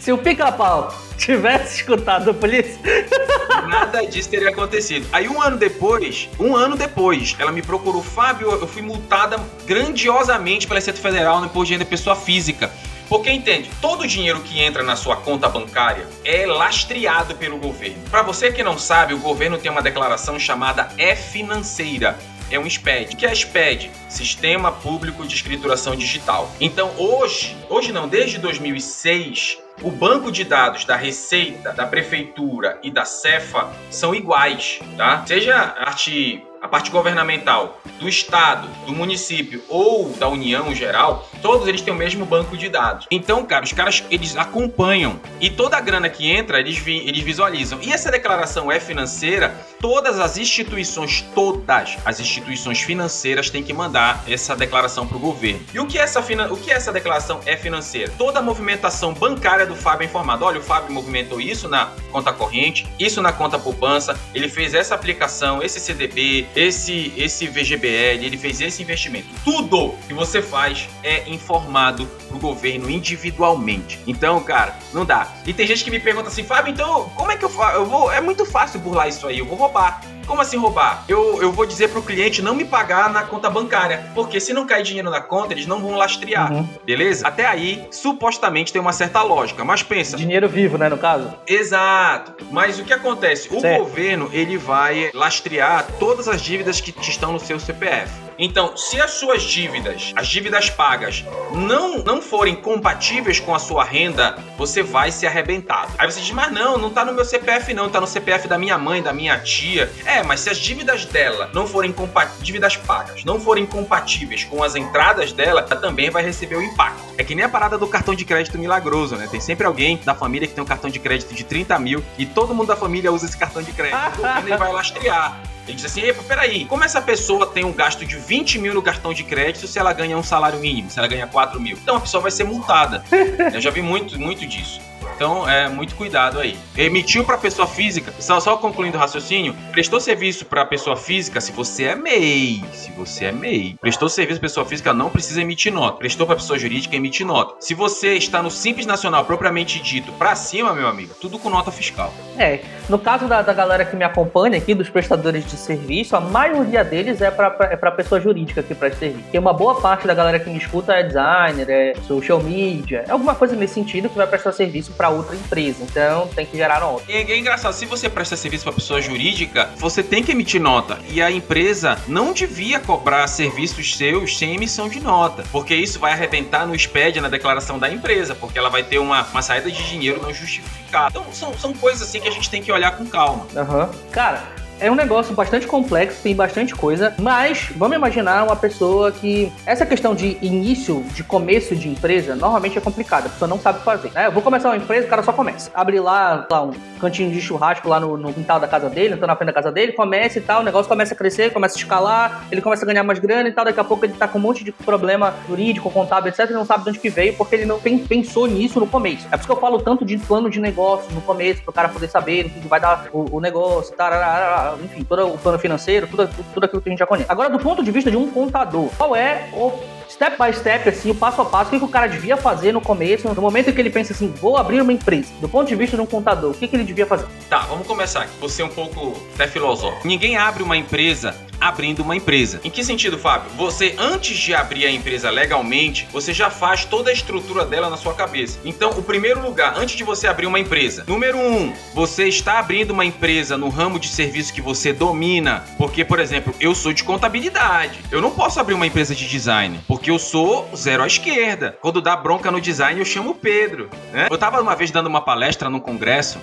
Se o pica-pau tivesse escutado a polícia. Nada disso teria acontecido. Aí um ano depois, um ano depois, ela me procurou, Fábio, eu fui multada grandiosamente pela Receita Federal no imposto de renda pessoa física. Porque entende, todo o dinheiro que entra na sua conta bancária é lastreado pelo governo. Para você que não sabe, o governo tem uma declaração chamada E-Financeira é um SPED. O que é SPED? Sistema Público de Escrituração Digital. Então, hoje, hoje não, desde 2006, o banco de dados da Receita, da Prefeitura e da Cefa são iguais, tá? Seja arte a parte governamental do estado, do município ou da União geral, todos eles têm o mesmo banco de dados. Então, cara, os caras eles acompanham e toda a grana que entra eles, vi, eles visualizam. E essa declaração é financeira, todas as instituições, todas as instituições financeiras têm que mandar essa declaração para o governo. E o que, essa, o que essa declaração é financeira? Toda a movimentação bancária do Fábio é informada. Olha, o Fábio movimentou isso na conta corrente, isso na conta poupança, ele fez essa aplicação, esse CDB, esse, esse VGBL, ele fez esse investimento. Tudo que você faz é informado pro governo individualmente. Então, cara, não dá. E tem gente que me pergunta assim, Fábio, então como é que eu faço? Eu vou, é muito fácil burlar isso aí, eu vou roubar. Como assim roubar? Eu, eu vou dizer pro cliente não me pagar na conta bancária, porque se não cair dinheiro na conta, eles não vão lastrear, uhum. beleza? Até aí, supostamente tem uma certa lógica, mas pensa. Dinheiro vivo, né, no caso? Exato. Mas o que acontece? O certo. governo, ele vai lastrear todas as dívidas que estão no seu CPF. Então, se as suas dívidas, as dívidas pagas, não, não forem compatíveis com a sua renda, você vai ser arrebentado. Aí você diz, mas não, não tá no meu CPF não, tá no CPF da minha mãe, da minha tia. É, mas se as dívidas dela não forem dívidas pagas, não forem compatíveis com as entradas dela, ela também vai receber o impacto. É que nem a parada do cartão de crédito milagroso, né? Tem sempre alguém da família que tem um cartão de crédito de 30 mil e todo mundo da família usa esse cartão de crédito. ele vai lastrear. Ele diz assim: Epa, peraí, como essa pessoa tem um gasto de 20 mil no cartão de crédito se ela ganha um salário mínimo, se ela ganha 4 mil? Então a pessoa vai ser multada. Eu já vi muito, muito disso. Então, é muito cuidado aí. Emitiu para pessoa física, só, só concluindo o raciocínio, prestou serviço para pessoa física se você é MEI. Se você é MEI. Prestou serviço pessoa física, não precisa emitir nota. Prestou para pessoa jurídica, emite nota. Se você está no Simples Nacional propriamente dito para cima, meu amigo, tudo com nota fiscal. É, no caso da, da galera que me acompanha aqui, dos prestadores de serviço, a maioria deles é para é pra pessoa jurídica que presta serviço. Porque uma boa parte da galera que me escuta é designer, é social media, é alguma coisa nesse sentido que vai prestar serviço para outra empresa. Então tem que gerar nota. E é, é engraçado, se você presta serviço para pessoa jurídica, você tem que emitir nota. E a empresa não devia cobrar serviços seus sem emissão de nota. Porque isso vai arrebentar no SPED, na declaração da empresa. Porque ela vai ter uma, uma saída de dinheiro não justificada. Então são, são coisas assim que a gente tem que olhar com calma. Uhum. Cara, é um negócio bastante complexo, tem bastante coisa, mas vamos imaginar uma pessoa que. Essa questão de início, de começo de empresa, normalmente é complicada, a pessoa não sabe fazer. Né? Eu vou começar uma empresa, o cara só começa. Abre lá, lá um cantinho de churrasco lá no, no quintal da casa dele, então na frente da casa dele, começa e tal, o negócio começa a crescer, começa a escalar, ele começa a ganhar mais grana e tal, daqui a pouco ele tá com um monte de problema jurídico, contábil, etc, e não sabe de onde que veio, porque ele não pensou nisso no começo. É por isso que eu falo tanto de plano de negócio no começo, pro cara poder saber o que vai dar o, o negócio, tararara, enfim, todo o plano financeiro, tudo, tudo aquilo que a gente já conhece. Agora, do ponto de vista de um contador, qual é o step by step, assim, o passo a passo, o que, o cara devia fazer no começo, no momento em que ele pensa assim, vou abrir uma empresa, do ponto de vista de um contador, o que, que ele devia fazer? Tá, vamos começar aqui. Você é um pouco até filosófico. Ninguém abre uma empresa abrindo uma empresa. Em que sentido, Fábio? Você, antes de abrir a empresa legalmente, você já faz toda a estrutura dela na sua cabeça. Então, o primeiro lugar, antes de você abrir uma empresa, número um, você está abrindo uma empresa no ramo de serviço que você domina. Porque, por exemplo, eu sou de contabilidade. Eu não posso abrir uma empresa de design, porque eu sou zero à esquerda. Quando dá bronca no design, eu chamo o Pedro. Né? Eu tava uma vez dando uma palestra num congresso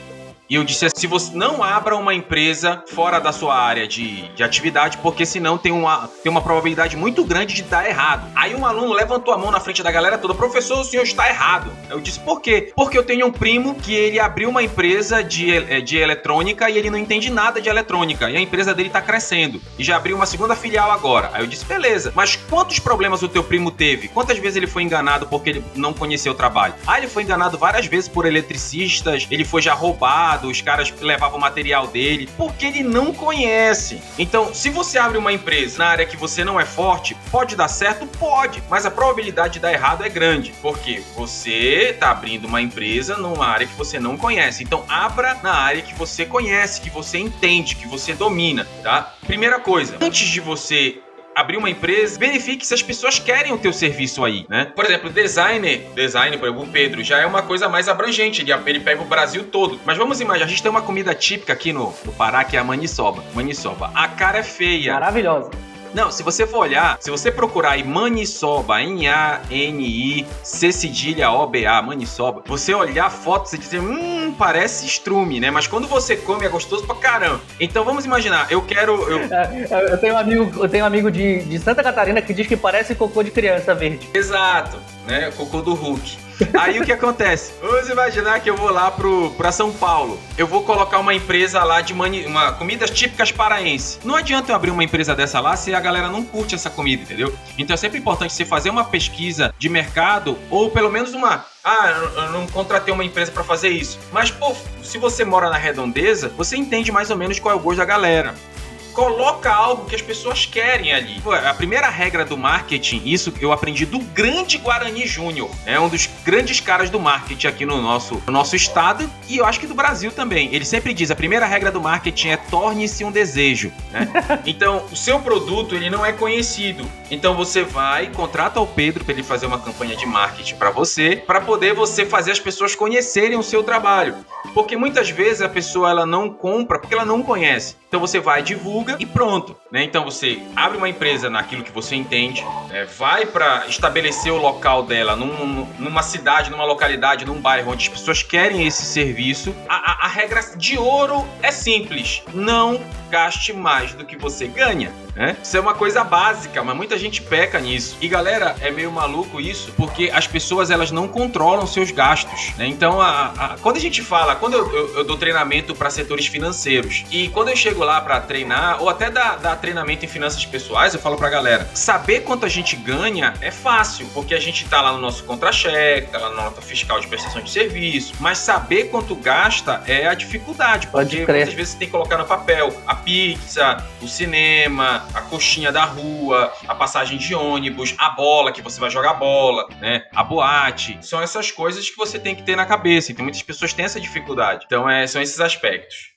e eu disse assim, você não abra uma empresa fora da sua área de, de atividade, porque senão tem uma, tem uma probabilidade muito grande de dar errado. Aí um aluno levantou a mão na frente da galera toda, professor, o senhor está errado. Eu disse, por quê? Porque eu tenho um primo que ele abriu uma empresa de, eh, de eletrônica e ele não entende nada de eletrônica. E a empresa dele está crescendo. E já abriu uma segunda filial agora. Aí eu disse, beleza, mas quantos problemas o teu primo teve? Quantas vezes ele foi enganado porque ele não conheceu o trabalho? Ah, ele foi enganado várias vezes por eletricistas, ele foi já roubado os caras levavam material dele, porque ele não conhece. Então, se você abre uma empresa na área que você não é forte, pode dar certo? Pode, mas a probabilidade de dar errado é grande, porque você está abrindo uma empresa numa área que você não conhece. Então, abra na área que você conhece, que você entende, que você domina, tá? Primeira coisa, antes de você abrir uma empresa, verifique se as pessoas querem o teu serviço aí, né? Por exemplo, designer, designer, por exemplo, o Pedro, já é uma coisa mais abrangente, ele, ele pega o Brasil todo. Mas vamos imaginar, a gente tem uma comida típica aqui no, no Pará, que é a maniçoba. Maniçoba. A cara é feia. Maravilhosa. Não, se você for olhar, se você procurar aí maniçoba, N-A-N-I, C cedilha O-B-A, maniçoba, você olhar fotos e dizer, hum, parece estrume, né? Mas quando você come é gostoso pra caramba. Então vamos imaginar, eu quero. Eu, é, eu tenho um amigo, eu tenho um amigo de, de Santa Catarina que diz que parece cocô de criança verde. Exato, né? Cocô do Hulk. Aí o que acontece? Vamos imaginar que eu vou lá pro, pra São Paulo. Eu vou colocar uma empresa lá de mani, uma, comidas típicas paraense. Não adianta eu abrir uma empresa dessa lá se a galera não curte essa comida, entendeu? Então é sempre importante você fazer uma pesquisa de mercado ou pelo menos uma ah, eu não contratei uma empresa para fazer isso. Mas, pô, se você mora na redondeza, você entende mais ou menos qual é o gosto da galera coloca algo que as pessoas querem ali. A primeira regra do marketing, isso eu aprendi do grande Guarani Júnior, é um dos grandes caras do marketing aqui no nosso, no nosso estado e eu acho que do Brasil também. Ele sempre diz: a primeira regra do marketing é torne-se um desejo. Né? então, o seu produto ele não é conhecido. Então você vai, contrata o Pedro para ele fazer uma campanha de marketing para você, para poder você fazer as pessoas conhecerem o seu trabalho. Porque muitas vezes a pessoa ela não compra porque ela não conhece. Então você vai, divulga e pronto. Né? Então você abre uma empresa naquilo que você entende, né? vai para estabelecer o local dela num, numa cidade, numa localidade, num bairro onde as pessoas querem esse serviço. A, a, a regra de ouro é simples: não gaste mais do que você ganha. Né? Isso é uma coisa básica, mas muita gente peca nisso. E galera, é meio maluco isso, porque as pessoas elas não controlam seus gastos. Né? Então, a, a, quando a gente fala, quando eu, eu, eu dou treinamento para setores financeiros e quando eu chego lá para treinar ou até dar, dar treinamento em finanças pessoais, eu falo para galera: saber quanto a gente ganha é fácil, porque a gente tá lá no nosso contra-cheque, tá lá na nota fiscal de prestação de serviço, mas saber quanto gasta é a dificuldade, porque muitas vezes você tem que colocar no papel a pizza, o cinema, a coxinha da rua, a passagem de ônibus, a bola que você vai jogar bola, né? A boate. São essas coisas que você tem que ter na cabeça. Então muitas pessoas têm essa dificuldade. Então é, são esses aspectos.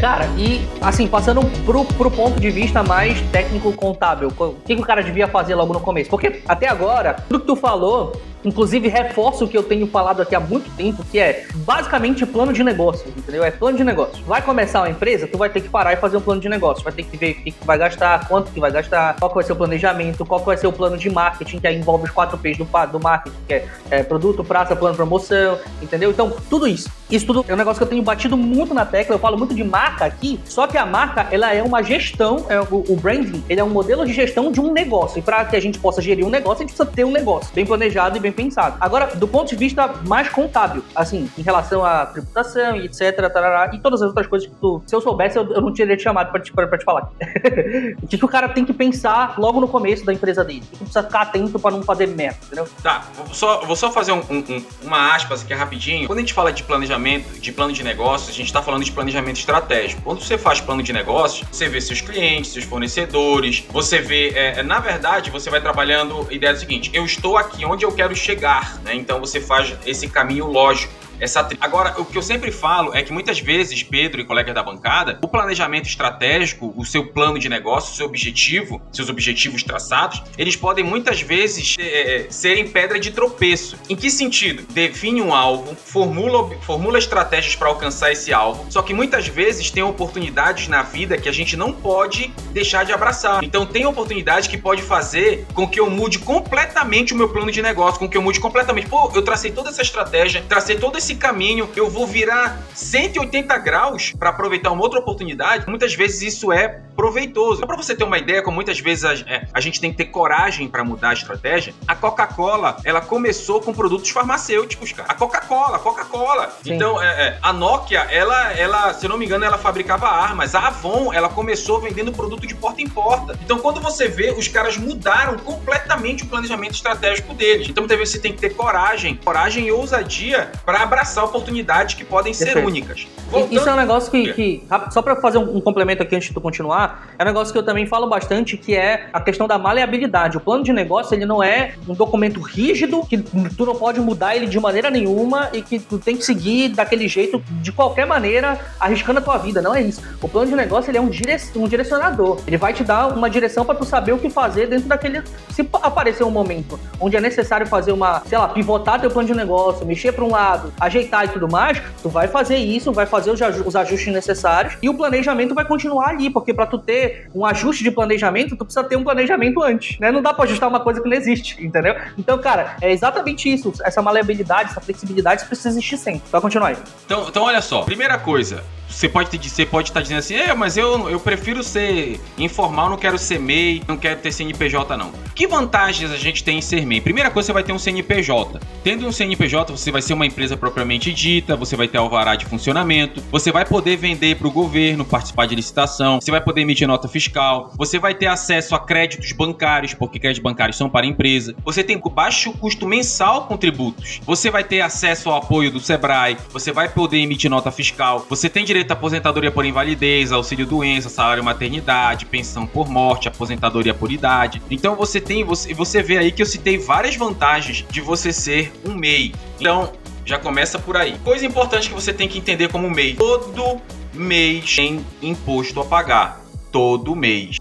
Cara, e assim, passando pro, pro ponto de vista mais técnico-contábil, o que, que o cara devia fazer logo no começo? Porque até agora, tudo que tu falou Inclusive, reforço o que eu tenho falado aqui há muito tempo, que é basicamente plano de negócio, entendeu? É plano de negócio. Vai começar uma empresa, tu vai ter que parar e fazer um plano de negócio. Vai ter que ver o que, que vai gastar, quanto que vai gastar, qual que vai ser o planejamento, qual que vai ser o plano de marketing, que envolve os quatro P's do, do marketing, que é, é produto, praça, plano, promoção, entendeu? Então, tudo isso. Isso tudo é um negócio que eu tenho batido muito na tecla. Eu falo muito de marca aqui, só que a marca, ela é uma gestão, é, o, o branding, ele é um modelo de gestão de um negócio. E para que a gente possa gerir um negócio, a gente precisa ter um negócio bem planejado e bem pensado. Agora, do ponto de vista mais contábil, assim, em relação à tributação e etc, tarará, e todas as outras coisas que tu, se eu soubesse, eu, eu não teria te chamado pra te, pra, pra te falar. o que, que o cara tem que pensar logo no começo da empresa dele? O que precisa ficar atento pra não fazer merda, entendeu? Tá, vou só, vou só fazer um, um, uma aspas aqui rapidinho. Quando a gente fala de planejamento, de plano de negócios, a gente tá falando de planejamento estratégico. Quando você faz plano de negócios, você vê seus clientes, seus fornecedores, você vê, é, na verdade, você vai trabalhando a ideia do seguinte, eu estou aqui onde eu quero chegar, né? Então você faz esse caminho lógico essa tri... Agora, o que eu sempre falo é que muitas vezes, Pedro e colegas da bancada, o planejamento estratégico, o seu plano de negócio, o seu objetivo, seus objetivos traçados, eles podem muitas vezes é, serem pedra de tropeço. Em que sentido? Define um alvo, formula, formula estratégias para alcançar esse alvo, só que muitas vezes tem oportunidades na vida que a gente não pode deixar de abraçar. Então, tem oportunidade que pode fazer com que eu mude completamente o meu plano de negócio, com que eu mude completamente. Pô, eu tracei toda essa estratégia, tracei todo esse esse caminho eu vou virar 180 graus para aproveitar uma outra oportunidade, muitas vezes isso é proveitoso. Para você ter uma ideia, como muitas vezes a, é, a gente tem que ter coragem para mudar a estratégia, a Coca-Cola, ela começou com produtos farmacêuticos, cara. A Coca-Cola, a Coca-Cola. Então, é, é, a Nokia, ela, ela, se eu não me engano, ela fabricava armas. A Avon, ela começou vendendo produto de porta em porta. Então, quando você vê, os caras mudaram completamente o planejamento estratégico deles. Então, muitas vezes você tem que ter coragem, coragem e ousadia para abraçar oportunidades que podem ser Perfeito. únicas. Voltando... Isso é um negócio que, que só para fazer um, um, complemento aqui antes de tu continuar, é um negócio que eu também falo bastante, que é a questão da maleabilidade. O plano de negócio, ele não é um documento rígido, que tu não pode mudar ele de maneira nenhuma e que tu tem que seguir daquele jeito, de qualquer maneira, arriscando a tua vida. Não é isso. O plano de negócio, ele é um, um direcionador. Ele vai te dar uma direção para tu saber o que fazer dentro daquele... Se aparecer um momento onde é necessário fazer uma, sei lá, pivotar teu plano de negócio, mexer para um lado, ajeitar e tudo mais, tu vai fazer isso, vai fazer os ajustes necessários e o planejamento vai continuar ali, porque para tu ter um ajuste de planejamento, tu precisa ter um planejamento antes, né? Não dá para ajustar uma coisa que não existe, entendeu? Então, cara, é exatamente isso, essa maleabilidade, essa flexibilidade precisa existir sempre. Vai continuar aí. Então, então olha só, primeira coisa, você pode, te, você pode estar dizendo assim, é, mas eu, eu prefiro ser informal, não quero ser MEI, não quero ter CNPJ, não. Que vantagens a gente tem em ser MEI? Primeira coisa, você vai ter um CNPJ. Tendo um CNPJ, você vai ser uma empresa propriamente dita, você vai ter alvará de funcionamento, você vai poder vender para o governo, participar de licitação, você vai poder emitir nota fiscal, você vai ter acesso a créditos bancários, porque créditos bancários são para empresa, você tem baixo custo mensal com tributos, você vai ter acesso ao apoio do Sebrae, você vai poder emitir nota fiscal, você tem direito direito à aposentadoria por invalidez, auxílio doença, salário maternidade, pensão por morte, aposentadoria por idade. Então você tem, você, você vê aí que eu citei várias vantagens de você ser um MEI. Então, já começa por aí. Coisa importante que você tem que entender como MEI. Todo mês tem imposto a pagar. Todo mês.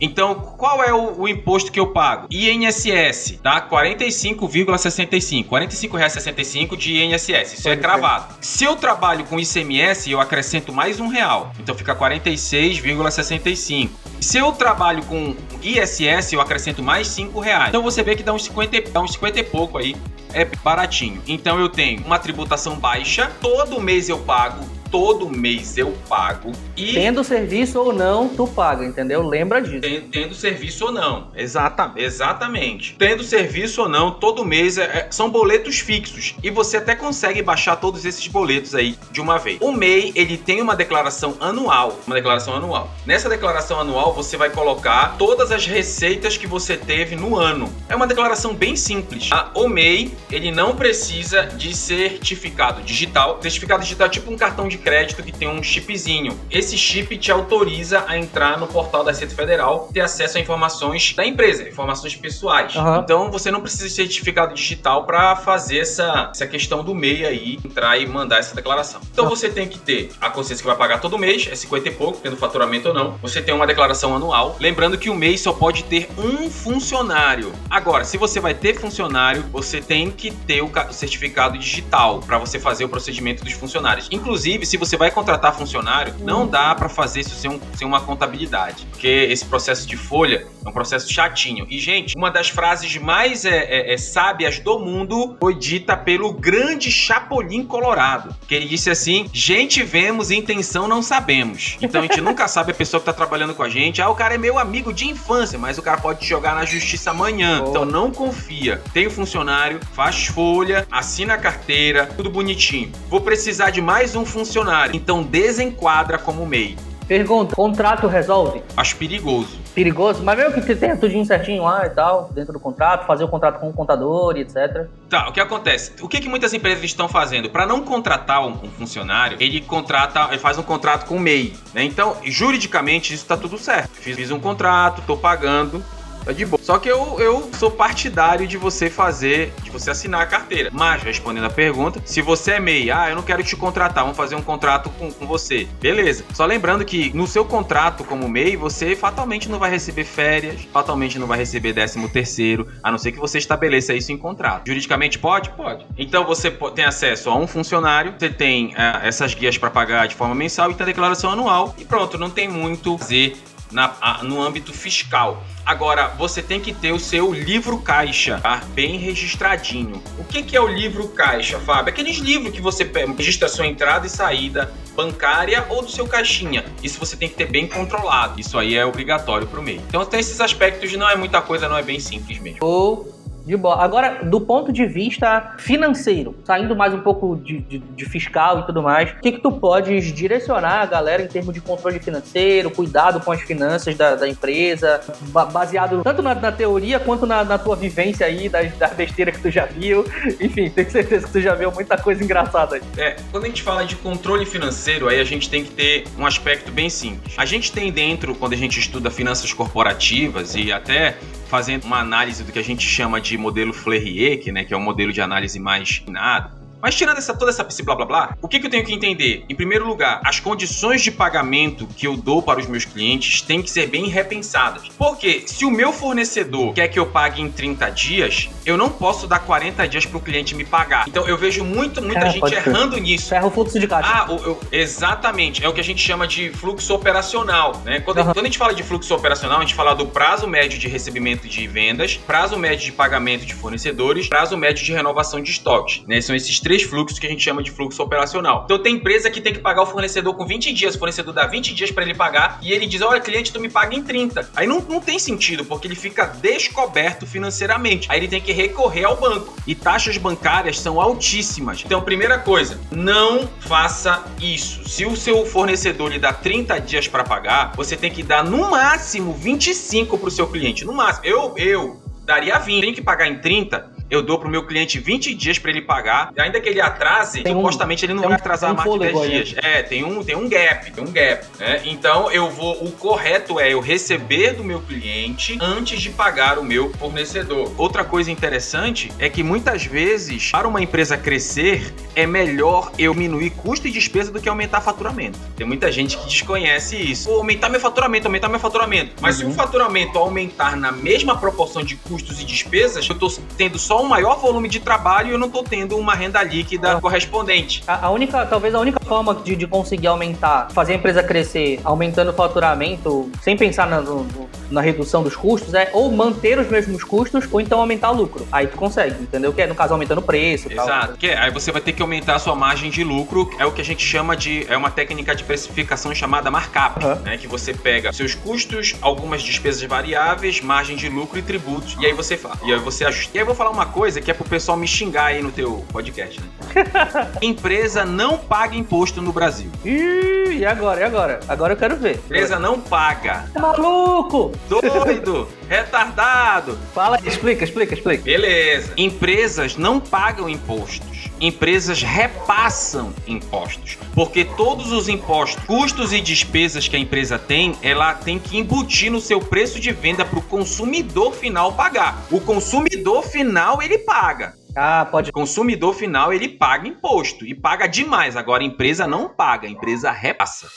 Então, qual é o, o, imposto que eu pago? INSS, tá? 45,65. R$ 45,65 de INSS. Isso é cravado. Se eu trabalho com ICMS, eu acrescento mais um real. Então fica 46,65. Se eu trabalho com ISS, eu acrescento mais 5 reais. Então você vê que dá uns 50, dá uns 50 e pouco aí. É baratinho. Então eu tenho uma tributação baixa, todo mês eu pago todo mês eu pago e. Tendo serviço ou não, tu paga, entendeu? Lembra disso. Tendo, tendo serviço ou não. Exata, exatamente. Tendo serviço ou não, todo mês é, é, são boletos fixos. E você até consegue baixar todos esses boletos aí de uma vez. O MEI, ele tem uma declaração anual. Uma declaração anual. Nessa declaração anual, você vai colocar todas as receitas que você teve no ano. É uma declaração bem simples. Tá? O MEI, ele não precisa de certificado digital. Certificado digital é tipo um cartão de crédito que tem um chipzinho. Esse chip te autoriza a entrar no portal da Receita Federal ter acesso a informações da empresa, informações pessoais. Uhum. Então você não precisa de certificado digital para fazer essa, essa questão do MEI aí, entrar e mandar essa declaração. Então uhum. você tem que ter a consciência que vai pagar todo mês, é 50 e pouco, tendo faturamento ou não. Você tem uma declaração anual. Lembrando que o mês só pode ter um funcionário. Agora, se você vai ter funcionário, você tem que ter o certificado digital para você fazer o procedimento dos funcionários. Inclusive, se você vai contratar funcionário, não dá para fazer isso sem, um, sem uma contabilidade, porque esse processo de folha é um processo chatinho. E, gente, uma das frases mais é, é, é, sábias do mundo foi dita pelo grande Chapolin Colorado, que ele disse assim: gente vemos, intenção não sabemos. Então a gente nunca sabe a pessoa que tá trabalhando com a gente. Ah, o cara é meu amigo de infância, mas o cara pode te jogar na justiça amanhã. Então não confia. Tem o um funcionário, faz folha, assina a carteira, tudo bonitinho. Vou precisar de mais um funcionário funcionário. Então desenquadra como MEI. Pergunta: contrato resolve? Acho perigoso. Perigoso? Mas mesmo que tenha tudo certinho lá e tal, dentro do contrato, fazer o contrato com o contador e etc. Tá, o que acontece? O que, que muitas empresas estão fazendo? Para não contratar um, um, funcionário, ele contrata, ele faz um contrato com o MEI. Né? Então, juridicamente, isso tá tudo certo. Fiz, fiz um contrato, tô pagando, Tá de boa. Só que eu, eu sou partidário de você fazer, de você assinar a carteira. Mas, respondendo a pergunta, se você é MEI, ah, eu não quero te contratar, vamos fazer um contrato com, com você. Beleza. Só lembrando que no seu contrato como MEI, você fatalmente não vai receber férias, fatalmente não vai receber décimo terceiro, a não ser que você estabeleça isso em contrato. Juridicamente pode? Pode. Então você tem acesso a um funcionário, você tem uh, essas guias para pagar de forma mensal e tem a declaração anual e pronto, não tem muito a fazer na, a, no âmbito fiscal. Agora, você tem que ter o seu livro caixa, tá? Bem registradinho. O que, que é o livro caixa, Fábio? Aqueles livros que você registra sua entrada e saída bancária ou do seu caixinha. Isso você tem que ter bem controlado. Isso aí é obrigatório para o MEI. Então tem esses aspectos, não é muita coisa, não é bem simples mesmo. Ou De boa. Agora, do ponto de vista financeiro, saindo mais um pouco de, de, de fiscal e tudo mais, o que, que tu podes direcionar a galera em termos de controle financeiro, cuidado com as finanças da, da empresa, baseado tanto na, na teoria quanto na, na, tua vivência aí, da, da besteira que tu já viu. Enfim, tenho certeza que tu já viu muita coisa engraçada aí. É, quando a gente fala de controle financeiro, aí a gente tem que ter um aspecto bem simples. A gente tem dentro, quando a gente estuda finanças corporativas e até fazendo uma análise do que a gente chama de modelo Fleurier, né, que é um modelo de análise mais nada, mas tirando essa, toda essa blá blá blá, o que, que eu tenho que entender? Em primeiro lugar, as condições de pagamento que eu dou para os meus clientes têm que ser bem repensadas. Porque se o meu fornecedor quer que eu pague em 30 dias, eu não posso dar 40 dias para o cliente me pagar. Então eu vejo muito, muita é, gente errando ser. nisso. Ferra o fluxo de caixa. Ah, eu, exatamente. É o que a gente chama de fluxo operacional. Né? Quando, uhum. quando a gente fala de fluxo operacional, a gente fala do prazo médio de recebimento de vendas, prazo médio de pagamento de fornecedores, prazo médio de renovação de estoques. Né? São esses três três fluxos que a gente chama de fluxo operacional. Então tem empresa que tem que pagar o fornecedor com 20 dias, o fornecedor dá 20 dias para ele pagar e ele diz: "Olha, cliente, tu me paga em 30". Aí não, não tem sentido, porque ele fica descoberto financeiramente. Aí ele tem que recorrer ao banco. E taxas bancárias são altíssimas. Então, primeira coisa, não faça isso. Se o seu fornecedor lhe dá 30 dias para pagar, você tem que dar no máximo 25 para o seu cliente. No máximo. Eu, eu daria 20. Tem que pagar em 30 eu dou pro meu cliente 20 dias para ele pagar. E ainda que ele atrase, tem supostamente um, ele não vai atrasar um mais de 10 dias. É, tem um, tem um gap, tem um gap, né? Então eu vou. O correto é eu receber do meu cliente antes de pagar o meu fornecedor. Outra coisa interessante é que muitas vezes, para uma empresa crescer, é melhor eu diminuir custo e despesa do que aumentar faturamento. Tem muita gente que desconhece isso. Vou aumentar meu faturamento, aumentar meu faturamento. Mas uhum. se o faturamento aumentar na mesma proporção de custos e despesas, eu tô tendo só um maior volume de trabalho e eu não estou tendo uma renda líquida ah. correspondente. A, a, única, talvez a única forma de, de, conseguir aumentar, fazer a empresa crescer, aumentando o faturamento, sem pensar na, no, na redução dos custos, é ou manter os mesmos custos ou então aumentar o lucro. Aí tu consegue, entendeu? Que é, no caso, aumentando o preço. Exato. Tal. Que é, aí você vai ter que aumentar a sua margem de lucro, é o que a gente chama de. É uma técnica de precificação chamada markup, uhum. né? Que você pega seus custos, algumas despesas variáveis, margem de lucro e tributos, e aí você fala. E aí você ajusta. E aí eu vou falar uma coisa que é pro pessoal me xingar aí no teu podcast, né? Empresa não paga imposto no Brasil. Ih, e agora? E agora? Agora eu quero ver. Empresa não paga. É maluco! Doido! retardado! Fala, explica, explica, explica. Beleza. Empresas não pagam impostos. Empresas repassam impostos. Porque todos os impostos, custos e despesas que a empresa tem, ela tem que embutir no seu preço de venda para o consumidor final pagar. O consumidor final ele paga. Ah, pode. O consumidor final ele paga imposto e paga demais. Agora a empresa não paga, a empresa repassa.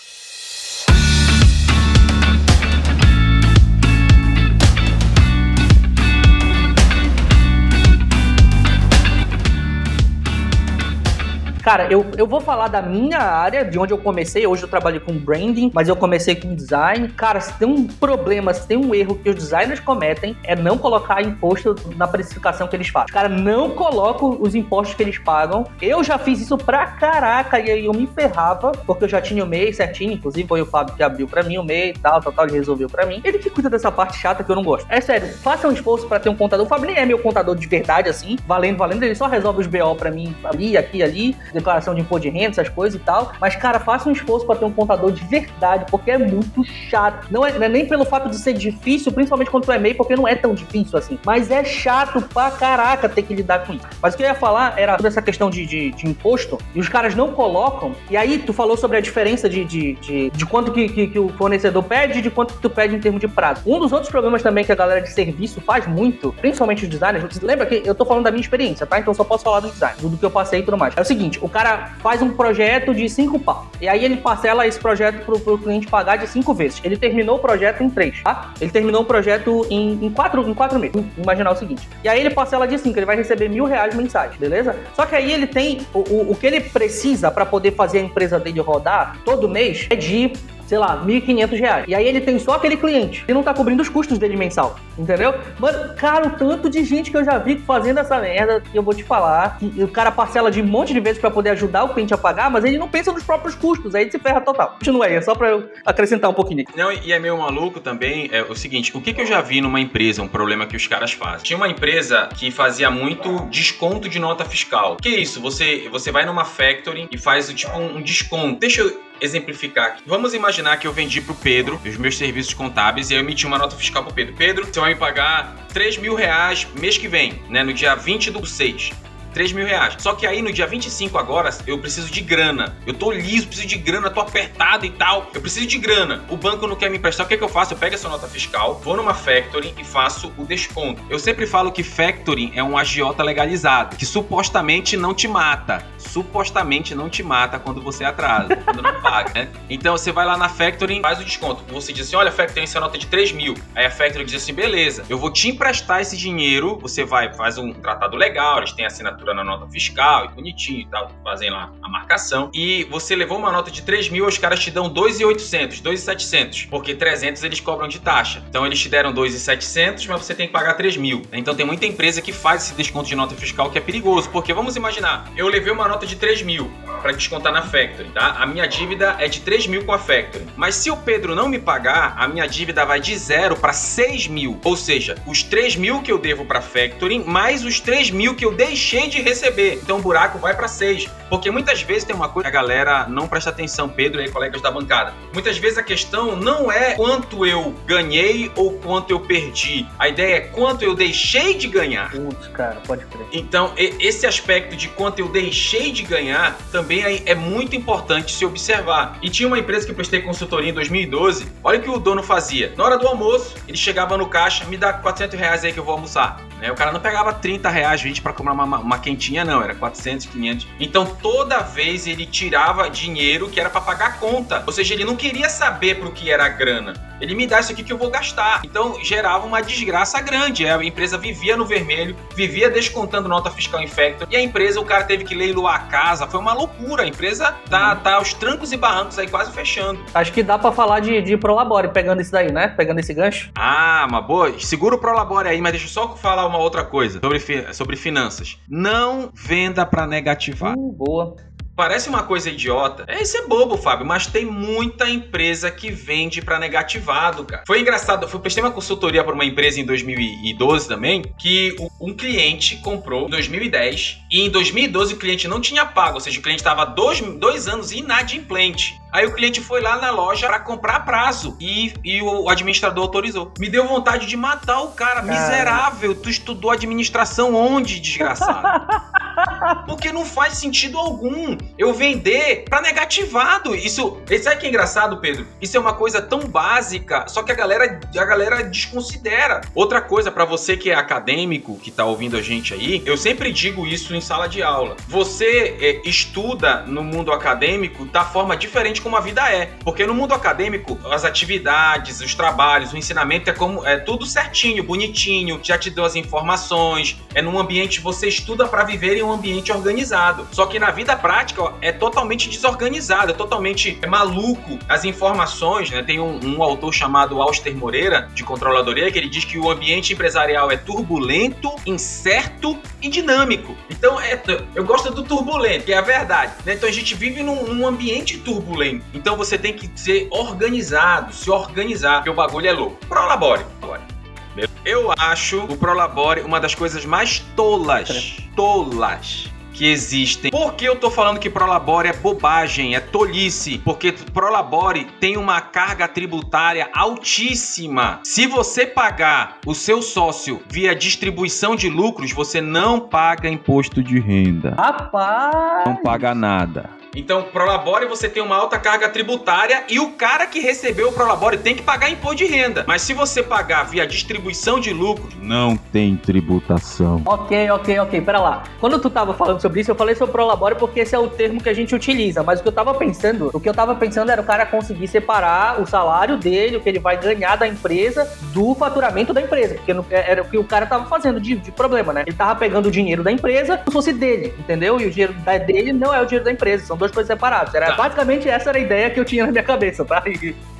Cara, eu, eu vou falar da minha área, de onde eu comecei. Hoje eu trabalho com branding, mas eu comecei com design. Cara, se tem um problema, se tem um erro que os designers cometem, é não colocar imposto na precificação que eles fazem. Os caras não colocam os impostos que eles pagam. Eu já fiz isso pra caraca e aí eu me ferrava, porque eu já tinha o MEI certinho. Inclusive foi o Fábio que abriu pra mim o MEI e tal, tal, tal. Ele resolveu pra mim. Ele que cuida dessa parte chata que eu não gosto. É sério, faça um esforço pra ter um contador. O Fábio nem é meu contador de verdade, assim, valendo, valendo. Ele só resolve os BO pra mim ali, aqui, ali declaração de imposto de renda, essas coisas e tal. Mas, cara, faça um esforço para ter um contador de verdade, porque é muito chato. Não é, não é, nem pelo fato de ser difícil, principalmente quando tu é MEI, porque não é tão difícil assim. Mas é chato pra caraca ter que lidar com isso. Mas o que eu ia falar era toda essa questão de, de, de imposto, e os caras não colocam. E aí, tu falou sobre a diferença de, de, de, de quanto que, que, que, o fornecedor pede e de quanto que tu pede em termos de prazo. Um dos outros problemas também que a galera de serviço faz muito, principalmente os designers, lembra que eu tô falando da minha experiência, tá? Então só posso falar do design, do que eu passei e tudo mais. É o seguinte, o cara faz um projeto de cinco pau. E aí ele parcela esse projeto pro, pro cliente pagar de cinco vezes. Ele terminou o projeto em três, tá? Ele terminou o projeto em, em, quatro, em quatro meses. Imaginar o seguinte. E aí ele parcela de cinco, ele vai receber mil reais mensais, beleza? Só que aí ele tem o, o, o que ele precisa para poder fazer a empresa dele rodar todo mês é de sei lá, 1.500 reais. E aí ele tem só aquele cliente e não tá cobrindo os custos dele mensal, entendeu? Mano, cara, o tanto de gente que eu já vi fazendo essa merda, eu vou te falar, que o cara parcela de um monte de vezes para poder ajudar o cliente a pagar, mas ele não pensa nos próprios custos, aí ele se ferra total. Continua aí, é só pra eu acrescentar um pouquinho. Não, e é meio maluco também, é o seguinte, o que, que eu já vi numa empresa, um problema que os caras fazem? Tinha uma empresa que fazia muito desconto de nota fiscal. Que isso? Você, você vai numa factory e faz tipo um desconto. Deixa eu exemplificar aqui. Vamos imaginar que eu vendi pro Pedro os meus serviços contábeis e eu emiti uma nota fiscal pro Pedro. Pedro, você vai me pagar 3 mil reais mês que vem, né? No dia 20 do 6. 3 mil reais. Só que aí no dia 25 agora eu preciso de grana. Eu tô liso, preciso de grana, tô apertado e tal. Eu preciso de grana. O banco não quer me emprestar. O que, é que eu faço? Eu pego essa nota fiscal, vou numa factoring e faço o desconto. Eu sempre falo que factoring é um agiota legalizado, que supostamente não te mata. Supostamente não te mata quando você atrasa, quando não paga, né? Então você vai lá na factoring, faz o desconto. Você diz assim: olha, factoring, essa nota é de 3 mil. Aí a factoring diz assim: beleza, eu vou te emprestar esse dinheiro. Você vai, faz um tratado legal, eles têm assinatura assinatura na nota fiscal e bonitinho e tal, fazem lá a marcação. E você levou uma nota de 3 mil, os caras te dão 2,800, 2,700, porque 300 eles cobram de taxa. Então eles te deram 2,700, mas você tem que pagar 3 mil. Então tem muita empresa que faz esse desconto de nota fiscal que é perigoso, porque vamos imaginar, eu levei uma nota de 3 mil para descontar na Factory, tá? A minha dívida é de 3 mil com a Factory. Mas se o Pedro não me pagar, a minha dívida vai de zero para 6 mil. Ou seja, os 3 mil que eu devo para Factory, mais os 3 mil que eu deixei de receber. Então o buraco vai para 6. Porque muitas vezes tem uma coisa que a galera não presta atenção, Pedro e aí, colegas da bancada. Muitas vezes a questão não é quanto eu ganhei ou quanto eu perdi. A ideia é quanto eu deixei de ganhar. Putz, cara, pode crer. Então, esse aspecto de quanto eu deixei de ganhar também é muito importante se observar. E tinha uma empresa que eu prestei consultoria em 2012. Olha o que o dono fazia. Na hora do almoço, ele chegava no caixa, me dá 400 reais aí que eu vou almoçar. Né? O cara não pegava 30 reais, 20 para comprar uma, uma quentinha, não. Era 400, 500. Então, toda vez ele tirava dinheiro que era para pagar a conta. Ou seja, ele não queria saber pro que era a grana. Ele me dá isso aqui que eu vou gastar. Então, gerava uma desgraça grande. A empresa vivia no vermelho, vivia descontando nota fiscal em factor. E a empresa, o cara teve que leiloar a casa. Foi uma loucura. A empresa tá, tá aos trancos e barrancos aí quase fechando. Acho que dá para falar de, de Prolabore, pegando isso daí, né? Pegando esse gancho. Ah, uma boa. Segura o Prolabore aí, mas deixa eu só falar uma outra coisa sobre, sobre finanças. Não venda para negativar. Uh, boa. Parece uma coisa idiota. É, isso é bobo, Fábio, mas tem muita empresa que vende para negativado, cara. Foi engraçado, eu prestei uma consultoria para uma empresa em 2012 também, que um cliente comprou em 2010 e em 2012 o cliente não tinha pago, ou seja, o cliente estava dois, dois anos inadimplente. Aí o cliente foi lá na loja para comprar a prazo e, e o administrador autorizou. Me deu vontade de matar o cara. cara. Miserável, tu estudou administração onde, desgraçado? Porque não faz sentido algum eu vender para negativado. Isso, sabe que é engraçado, Pedro? Isso é uma coisa tão básica, só que a galera, a galera desconsidera. Outra coisa para você que é acadêmico, que tá ouvindo a gente aí, eu sempre digo isso em sala de aula. Você é, estuda no mundo acadêmico da forma diferente como a vida é, porque no mundo acadêmico as atividades, os trabalhos, o ensinamento é como é tudo certinho, bonitinho, já te deu as informações, é num ambiente você estuda para viver em um ambiente organizado. Só que na vida prática ó, é totalmente desorganizado, é totalmente é maluco. As informações, né? Tem um, um autor chamado Auster Moreira, de controladoria, que ele diz que o ambiente empresarial é turbulento, incerto e dinâmico. Então, é, eu gosto do turbulento, que é a verdade. Né? Então, a gente vive num, num, ambiente turbulento. Então, você tem que ser organizado, se organizar, porque o bagulho é louco. Prolabore. Eu acho o Prolabore uma das coisas mais tolas, tolas que existem. Por que eu tô falando que Prolabore é bobagem, é tolice? Porque Prolabore tem uma carga tributária altíssima. Se você pagar o seu sócio via distribuição de lucros, você não paga imposto de renda. Rapaz! Não paga nada. Então, Prolabore você tem uma alta carga tributária e o cara que recebeu o Prolabore tem que pagar imposto de renda. Mas se você pagar via distribuição de lucros, não tem tributação. Ok, ok, ok. Pera lá. Quando tu tava falando sobre isso, eu falei sobre Prolabore porque esse é o termo que a gente utiliza. Mas o que eu tava pensando, o que eu tava pensando era o cara conseguir separar o salário dele, o que ele vai ganhar da empresa, do faturamento da empresa. Porque era o que o cara tava fazendo de, de problema, né? Ele tava pegando o dinheiro da empresa como se fosse dele, entendeu? E o dinheiro dele não é o dinheiro da empresa. São duas coisas separadas. Era, tá. Basicamente, essa era a ideia que eu tinha na minha cabeça, tá?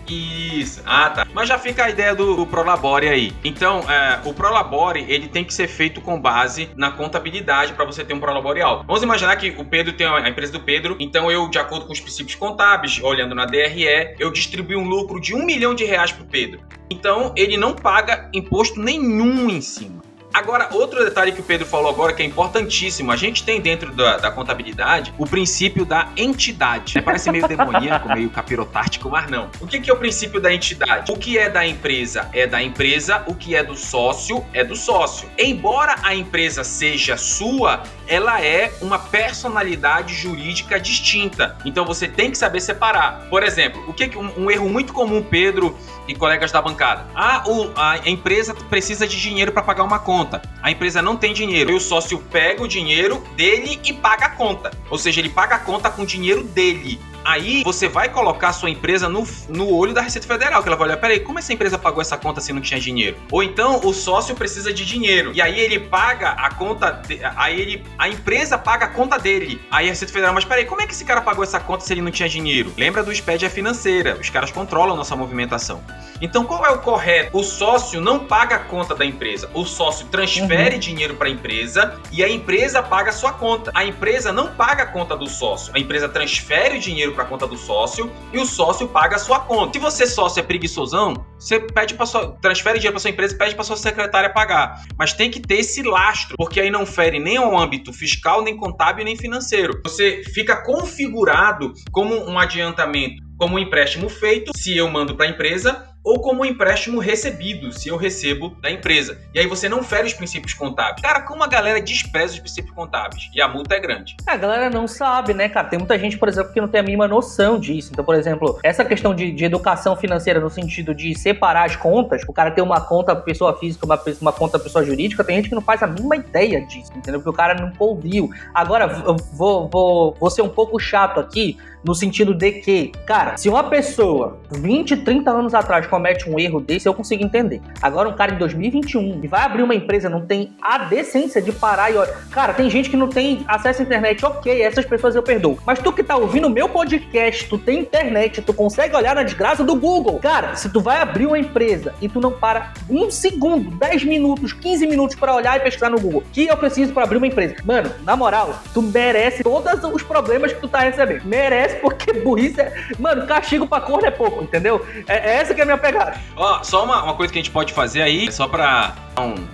Isso. Ah, tá. Mas já fica a ideia do, do Prolabore aí. Então, é, o Prolabore, ele tem que ser feito com base na contabilidade para você ter um Prolabore alto. Vamos imaginar que o Pedro tem a empresa do Pedro, então eu, de acordo com os princípios contábeis, olhando na DRE, eu distribuí um lucro de um milhão de reais pro Pedro. Então, ele não paga imposto nenhum em cima. Agora, outro detalhe que o Pedro falou agora que é importantíssimo: a gente tem dentro da, da contabilidade o princípio da entidade. Né? Parece meio demoníaco, meio capirotático, mas não. O que, que é o princípio da entidade? O que é da empresa é da empresa, o que é do sócio é do sócio. Embora a empresa seja sua, ela é uma personalidade jurídica distinta. Então você tem que saber separar. Por exemplo, o que um, um erro muito comum, Pedro e colegas da bancada. Ah, o, a empresa precisa de dinheiro para pagar uma conta. A empresa não tem dinheiro. E o sócio pega o dinheiro dele e paga a conta. Ou seja, ele paga a conta com o dinheiro dele. Aí você vai colocar a sua empresa no, no olho da Receita Federal, que ela vai olhar, peraí, como essa empresa pagou essa conta se não tinha dinheiro? Ou então o sócio precisa de dinheiro. E aí ele paga a conta. De, aí ele. A empresa paga a conta dele. Aí a Receita Federal, mas peraí, como é que esse cara pagou essa conta se ele não tinha dinheiro? Lembra do SPED é financeira. Os caras controlam nossa movimentação. Então qual é o correto? O sócio não paga a conta da empresa. O sócio transfere uhum. dinheiro para a empresa e a empresa paga a sua conta. A empresa não paga a conta do sócio. A empresa transfere o dinheiro para a conta do sócio e o sócio paga a sua conta. Se você sócio é preguiçosão, você pede para sua transfere dinheiro para sua empresa e pede para sua secretária pagar. Mas tem que ter esse lastro, porque aí não fere nem ao âmbito fiscal, nem contábil, nem financeiro. Você fica configurado como um adiantamento, como um empréstimo feito, se eu mando para a empresa ou como um empréstimo recebido, se eu recebo da empresa. E aí você não fere os princípios contábeis. Cara, como a galera despreza os princípios contábeis e a multa é grande. A galera não sabe, né, cara? Tem muita gente, por exemplo, que não tem a mínima noção disso. Então, por exemplo, essa questão de, de educação financeira no sentido de separar as contas, o cara ter uma conta pessoa física, uma, uma conta pessoa jurídica, tem gente que não faz a mínima ideia disso, entendeu? Porque o cara não ouviu. Agora, vou, vou, vou ser um pouco chato aqui, no sentido de que, cara, se uma pessoa 20, 30 anos atrás comete um erro desse, eu consigo entender. Agora, um cara em 2021 e vai abrir uma empresa, não tem a decência de parar e olha. Cara, tem gente que não tem acesso à internet, ok, essas pessoas eu perdoo. Mas tu que tá ouvindo meu podcast, tu tem internet, tu consegue olhar na desgraça do Google. Cara, se tu vai abrir uma empresa e tu não para um segundo, 10 minutos, 15 minutos para olhar e pesquisar no Google, que eu preciso para abrir uma empresa. Mano, na moral, tu merece todos os problemas que tu tá recebendo. Merece porque burrice é. Mano, castigo pra corno é pouco, entendeu? É, é essa que é a minha pegada. Ó, só uma, uma coisa que a gente pode fazer aí, só pra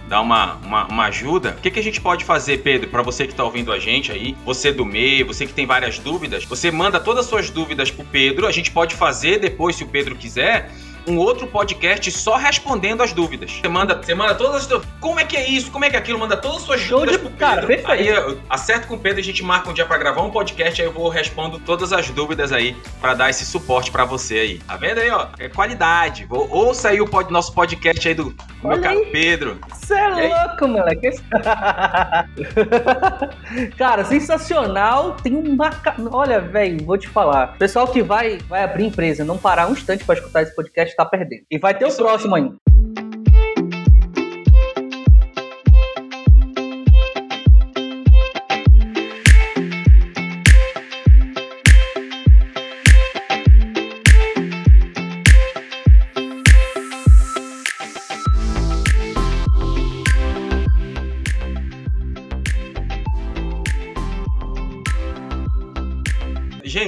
dar uma, uma, uma, ajuda. O que, que a gente pode fazer, Pedro, para você que tá ouvindo a gente aí, você do meio, você que tem várias dúvidas, você manda todas as suas dúvidas pro Pedro, a gente pode fazer depois, se o Pedro quiser um outro podcast só respondendo as dúvidas. Você manda, você manda todas as dúvidas. Como é que é isso? Como é que é aquilo? Manda todas as suas Show dúvidas de... pro Pedro. Cara. Aí eu acerto com o Pedro, a gente marca um dia para gravar um podcast, aí eu vou respondo todas as dúvidas aí para dar esse suporte para você aí. Tá vendo aí, ó? É qualidade. Vou, ouça aí o pod, nosso podcast aí do Olha meu caro Pedro. Você é louco, moleque. cara, sensacional. Tem uma. Olha, velho, vou te falar. Pessoal que vai, vai abrir empresa, não parar um instante para escutar esse podcast, tá perdendo. E vai ter Isso o próximo ainda.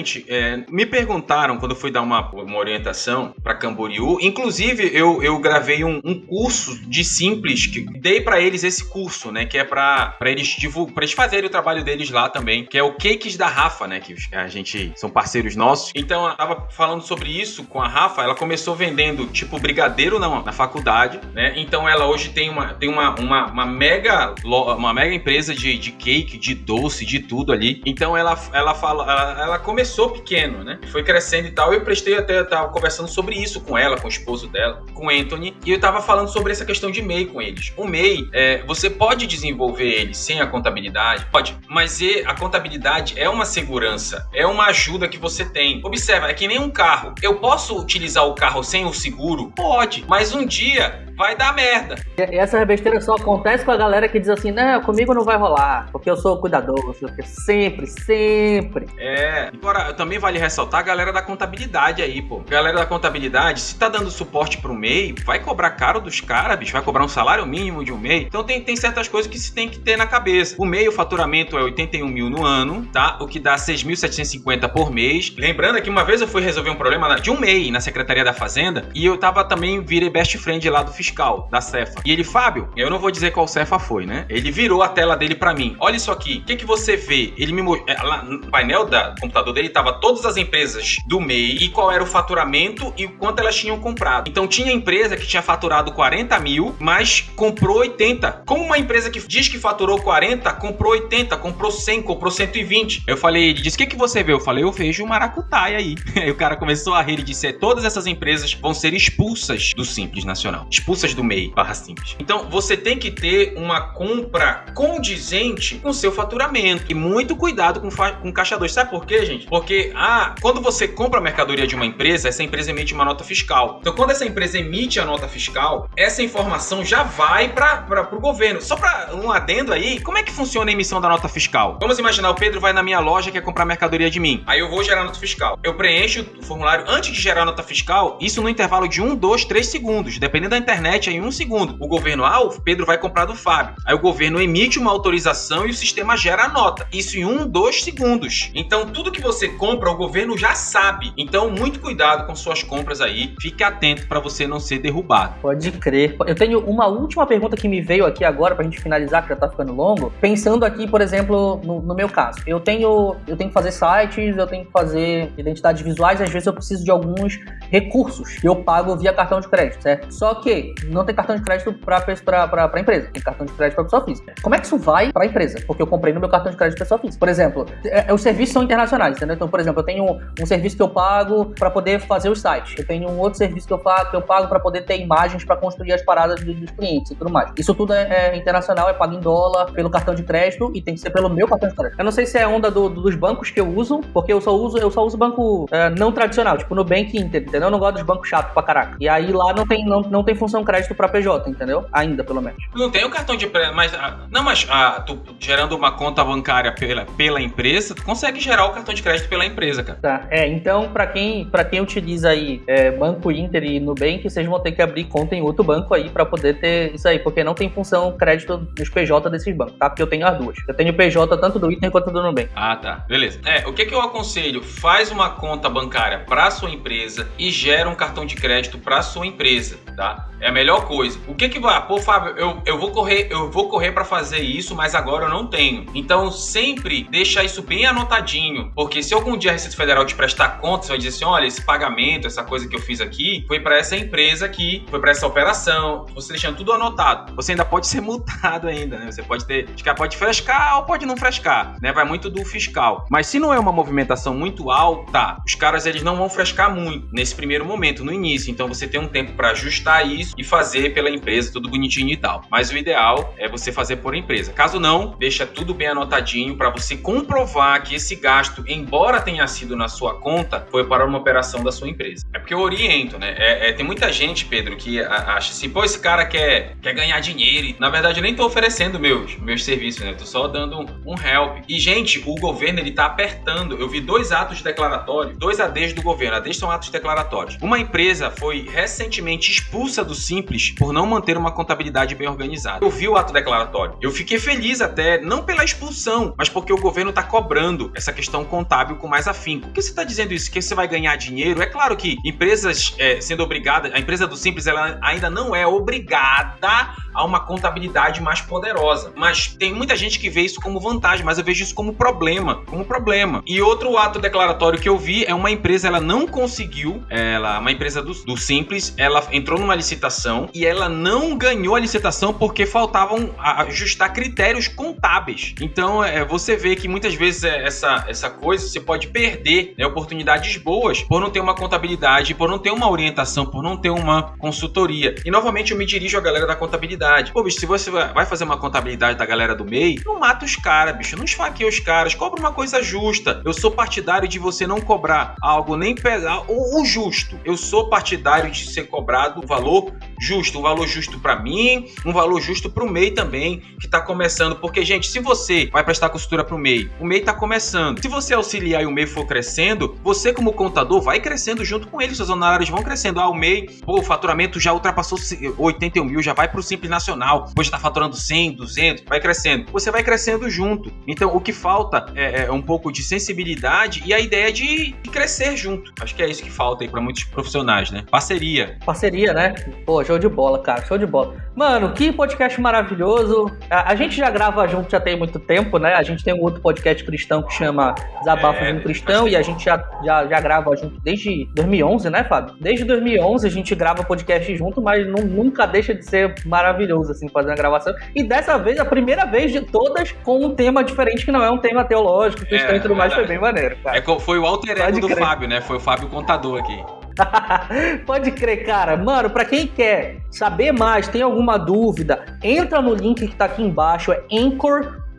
Gente, é, me perguntaram quando eu fui dar uma, uma orientação para Camboriú. Inclusive, eu, eu gravei um, um curso de simples que dei para eles esse curso, né? Que é para eles para eles fazerem o trabalho deles lá também, que é o Cakes da Rafa, né? Que a gente são parceiros nossos. Então, eu tava falando sobre isso com a Rafa. Ela começou vendendo tipo brigadeiro na, na faculdade, né? Então, ela hoje tem uma, tem uma, uma, uma mega uma mega empresa de, de cake, de doce, de tudo ali. Então, ela ela fala, ela, ela começou começou pequeno, né? Foi crescendo e tal. Eu prestei até, eu tava conversando sobre isso com ela, com o esposo dela, com o Anthony, e eu tava falando sobre essa questão de MEI com eles. O MEI, é, você pode desenvolver ele sem a contabilidade? Pode, mas a contabilidade é uma segurança, é uma ajuda que você tem. Observa, é que nem um carro. Eu posso utilizar o carro sem o seguro? Pode, mas um dia vai dar merda. E essa besteira só acontece com a galera que diz assim, não, comigo não vai rolar, porque eu sou cuidadoso, porque sempre, sempre. É, agora também vale ressaltar a galera da contabilidade aí, pô. Galera da contabilidade, se tá dando suporte pro MEI, vai cobrar caro dos caras, bicho, vai cobrar um salário mínimo de um MEI. Então tem, tem certas coisas que se tem que ter na cabeça. O MEI, o faturamento é 81 mil no ano, tá? O que dá 6.750 por mês. Lembrando que uma vez eu fui resolver um problema de um MEI na Secretaria da Fazenda e eu tava também, virei best friend lá do fiscal, da Cefa. E ele, Fábio, eu não vou dizer qual Cefa foi, né? Ele virou a tela dele para mim. Olha isso aqui, o que, que você vê? Ele me é, lá no painel da computador dele tava todas as empresas do MEI e qual era o faturamento e quanto elas tinham comprado. Então tinha empresa que tinha faturado 40 mil, mas comprou 80. Como uma empresa que diz que faturou 40, comprou 80, comprou 100, comprou 120. Eu falei, ele disse, o que, que você vê? Eu falei, eu vejo o maracutaia aí. Aí o cara começou a rir e disse, é, todas essas empresas vão ser expulsas do Simples Nacional. Expulsas do MEI barra Simples. Então você tem que ter uma compra condizente com seu faturamento. E muito cuidado com, com caixa 2. Sabe por quê, gente? Porque ah, quando você compra a mercadoria de uma empresa, essa empresa emite uma nota fiscal. Então, quando essa empresa emite a nota fiscal, essa informação já vai para o governo. Só para um adendo aí, como é que funciona a emissão da nota fiscal? Vamos imaginar, o Pedro vai na minha loja e quer comprar mercadoria de mim. Aí eu vou gerar nota fiscal. Eu preencho o formulário antes de gerar nota fiscal, isso no intervalo de 1, 2, 3 segundos. Dependendo da internet, é em um segundo. O governo, ah, o Pedro vai comprar do Fábio. Aí o governo emite uma autorização e o sistema gera a nota. Isso em 1, 2 segundos. Então, tudo que você compra, o governo já sabe. Então, muito cuidado com suas compras aí. Fique atento para você não ser derrubado. Pode crer. Eu tenho uma última pergunta que me veio aqui agora pra gente finalizar, que já tá ficando longo. Pensando aqui, por exemplo, no, no meu caso. Eu tenho, eu tenho que fazer sites, eu tenho que fazer identidades visuais, às vezes eu preciso de alguns recursos eu pago via cartão de crédito, certo? Só que não tem cartão de crédito para para empresa, tem cartão de crédito para pessoa física. Como é que isso vai para a empresa? Porque eu comprei no meu cartão de crédito pessoa física. Por exemplo, é, é, os serviços são internacionais, entendeu? Então, por exemplo, eu tenho um, um serviço que eu pago para poder fazer o site. Eu tenho um outro serviço que eu, que eu pago para poder ter imagens para construir as paradas dos, dos, clientes e tudo mais. Isso tudo é, é, internacional, é pago em dólar, pelo cartão de crédito e tem que ser pelo meu cartão de crédito. Eu não sei se é onda do, do, dos bancos que eu uso, porque eu só uso, eu só uso banco é, não tradicional, tipo no Bank Inter, entendeu? Eu não gosto dos bancos chatos pra caraca. E aí lá não tem, não, não tem função crédito para PJ, entendeu? Ainda, pelo menos. Não tem o cartão de mas ah, não, mas ah, tu gerando uma conta bancária pela, pela empresa, tu consegue gerar o cartão de crédito pela empresa, cara. Tá. É, então para quem para quem utiliza aí é, Banco Inter e Nubank, vocês vão ter que abrir conta em outro banco aí para poder ter isso aí, porque não tem função crédito nos PJ desses bancos, tá? Porque eu tenho as duas. Eu tenho PJ tanto do Inter quanto do Nubank. Ah, tá. Beleza. É, o que que eu aconselho? Faz uma conta bancária para sua empresa e gera um cartão de crédito para sua empresa, tá? É a melhor coisa. O que que vai? Pô, Fábio, eu, eu vou correr, eu vou correr para fazer isso, mas agora eu não tenho. Então, sempre deixa isso bem anotadinho, porque se algum dia a Receita Federal te prestar conta, você vai dizer assim, olha, esse pagamento, essa coisa que eu fiz aqui, foi para essa empresa aqui, foi para essa operação. Você deixando tudo anotado. Você ainda pode ser multado ainda, né? Você pode ter, pode frescar ou pode não frescar, né? Vai muito do fiscal. Mas se não é uma movimentação muito alta, os caras eles não vão frescar muito nesse primeiro momento, no início. Então você tem um tempo para ajustar isso e fazer pela empresa, tudo bonitinho e tal. Mas o ideal é você fazer por empresa. Caso não, deixa tudo bem anotadinho para você comprovar que esse gasto, embora tenha sido na sua conta, foi para uma operação da sua empresa. É porque eu oriento, né? É, é, tem muita gente, Pedro, que acha assim, pô, esse cara quer, quer ganhar dinheiro. E, na verdade, eu nem tô oferecendo meus, meus serviços, né? Tô só dando um, um help. E, gente, o governo, ele tá apertando. Eu vi dois atos declaratórios, dois ADs do governo. ADs são atos declaratórios. Uma empresa foi recentemente expulsa do simples por não manter uma contabilidade bem organizada. Eu vi o ato declaratório. Eu fiquei feliz até, não pela expulsão, mas porque o governo está cobrando essa questão contábil com mais afinco. Por que você está dizendo isso? Que você vai ganhar dinheiro? É claro que empresas é, sendo obrigadas, a empresa do simples ela ainda não é obrigada a uma contabilidade mais poderosa. Mas tem muita gente que vê isso como vantagem, mas eu vejo isso como problema, como problema. E outro ato declaratório que eu vi é uma empresa, ela não conseguiu, ela, uma empresa do, do Simples, ela entrou numa licitação e ela não ganhou a licitação porque faltavam ajustar critérios contábeis. Então, é, você vê que muitas vezes é, essa, essa coisa você pode perder né, oportunidades boas por não ter uma contabilidade, por não ter uma orientação, por não ter uma consultoria. E novamente eu me dirijo à galera da contabilidade contabilidade. Pô, bicho, se você vai fazer uma contabilidade da galera do MEI, não mata os caras, bicho. Não esfaqueia os caras. Cobra uma coisa justa. Eu sou partidário de você não cobrar algo nem pegar o, o justo. Eu sou partidário de ser cobrado o valor justo, um valor justo para mim, um valor justo para o MEI também, que está começando. Porque, gente, se você vai prestar consultoria para o MEI, o MEI está começando. Se você auxiliar e o MEI for crescendo, você, como contador, vai crescendo junto com ele, seus honorários vão crescendo. Ah, o MEI, pô, o faturamento já ultrapassou 81 mil, já vai para o Simples Nacional, hoje está faturando 100, 200, vai crescendo. Você vai crescendo junto. Então, o que falta é, é um pouco de sensibilidade e a ideia de, de crescer junto. Acho que é isso que falta aí para muitos profissionais, né? Parceria. Parceria, né? Pô, show de bola, cara, show de bola. Mano, que podcast maravilhoso. A, a gente já grava junto já tem muito tempo, né? A gente tem um outro podcast cristão que chama Desabafos é, de um Cristão e a gente já, já, já grava junto desde 2011, né, Fábio? Desde 2011 a gente grava podcast junto, mas não, nunca deixa de ser maravilhoso, assim, fazer a gravação. E dessa vez, a primeira vez de todas, com um tema diferente que não é um tema teológico, cristão é, e tudo mais, foi bem maneiro, cara. É, foi o alter ego do Fábio, né? Foi o Fábio Contador aqui. Pode crer, cara. Mano, para quem quer saber mais, tem alguma dúvida, entra no link que tá aqui embaixo, é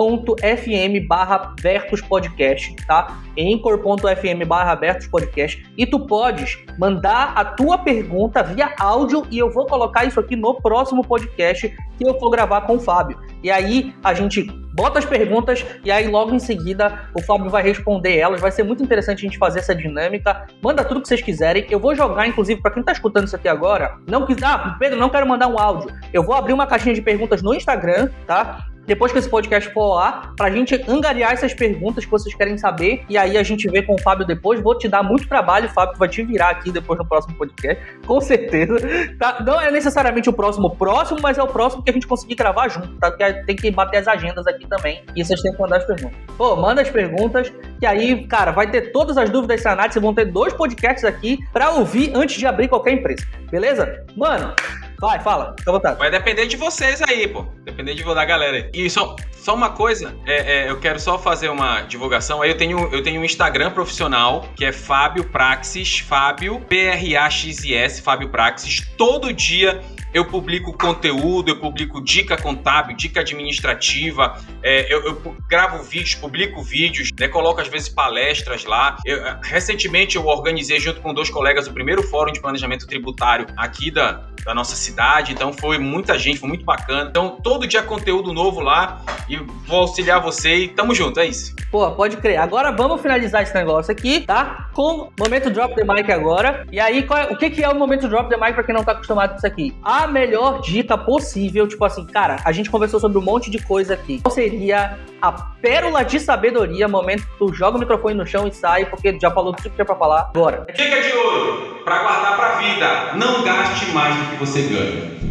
anchor.fm barra Podcast, tá? anchor.fm barra Podcast e tu podes mandar a tua pergunta via áudio e eu vou colocar isso aqui no próximo podcast que eu for gravar com o Fábio. E aí a gente bota as perguntas e aí logo em seguida o Fábio vai responder elas. Vai ser muito interessante a gente fazer essa dinâmica. Manda tudo que vocês quiserem. Eu vou jogar, inclusive, para quem tá escutando isso aqui agora, não quiser, ah, Pedro, não quero mandar um áudio. Eu vou abrir uma caixinha de perguntas no Instagram, tá? Depois que esse podcast for lá, pra gente angariar essas perguntas que vocês querem saber. E aí a gente vê com o Fábio depois. Vou te dar muito trabalho, Fábio, vai te virar aqui depois no próximo podcast, com certeza. Tá? Não é necessariamente o próximo próximo, mas é o próximo que a gente conseguir gravar junto, tá? Porque tem que bater as agendas aqui também. E vocês têm que mandar as perguntas. Pô, manda as perguntas, que aí, cara, vai ter todas as dúvidas sanadas. Vocês vão ter dois podcasts aqui pra ouvir antes de abrir qualquer empresa. Beleza? Mano, Vai, fala, fica à vontade. Vai depender de vocês aí, pô. Depender de da galera aí. E só, só uma coisa, é, é, eu quero só fazer uma divulgação. Aí eu tenho, eu tenho um Instagram profissional, que é Fábio Praxis, Fábio, P-R-A-X-I-S, Fábio Praxis. Todo dia eu publico conteúdo, eu publico dica contábil, dica administrativa, é, eu, eu, gravo vídeos, publico vídeos, né, coloco às vezes palestras lá. Eu, recentemente eu organizei junto com dois colegas o primeiro fórum de planejamento tributário aqui da, da nossa cidade, então foi muita gente, foi muito bacana. Então todo dia conteúdo novo lá e vou auxiliar você e tamo junto, é isso. Pô, pode crer. Agora vamos finalizar esse negócio aqui, tá? Com momento drop the mic agora. E aí, é, o que, que é o momento drop the mic pra quem não tá acostumado com isso aqui? A melhor dica possível, tipo assim, cara, a gente conversou sobre um monte de coisa aqui. Qual seria a pérola de sabedoria, momento que tu joga o microfone no chão e sai, porque já falou tudo que tinha pra falar. Agora. Dica de ouro, pra guardar pra vida. Não gaste mais do que você ganha.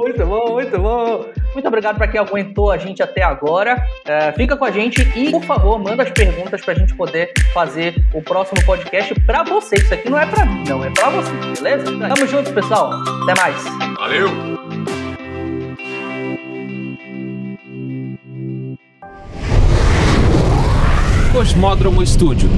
Muito bom, muito bom. Muito obrigado para quem aguentou a gente até agora. É, fica com a gente e, por favor, manda as perguntas para a gente poder fazer o próximo podcast para você. Isso aqui não é para mim, não, é para você, beleza? Tamo junto, pessoal. Até mais. Valeu! Cosmódromo Estúdio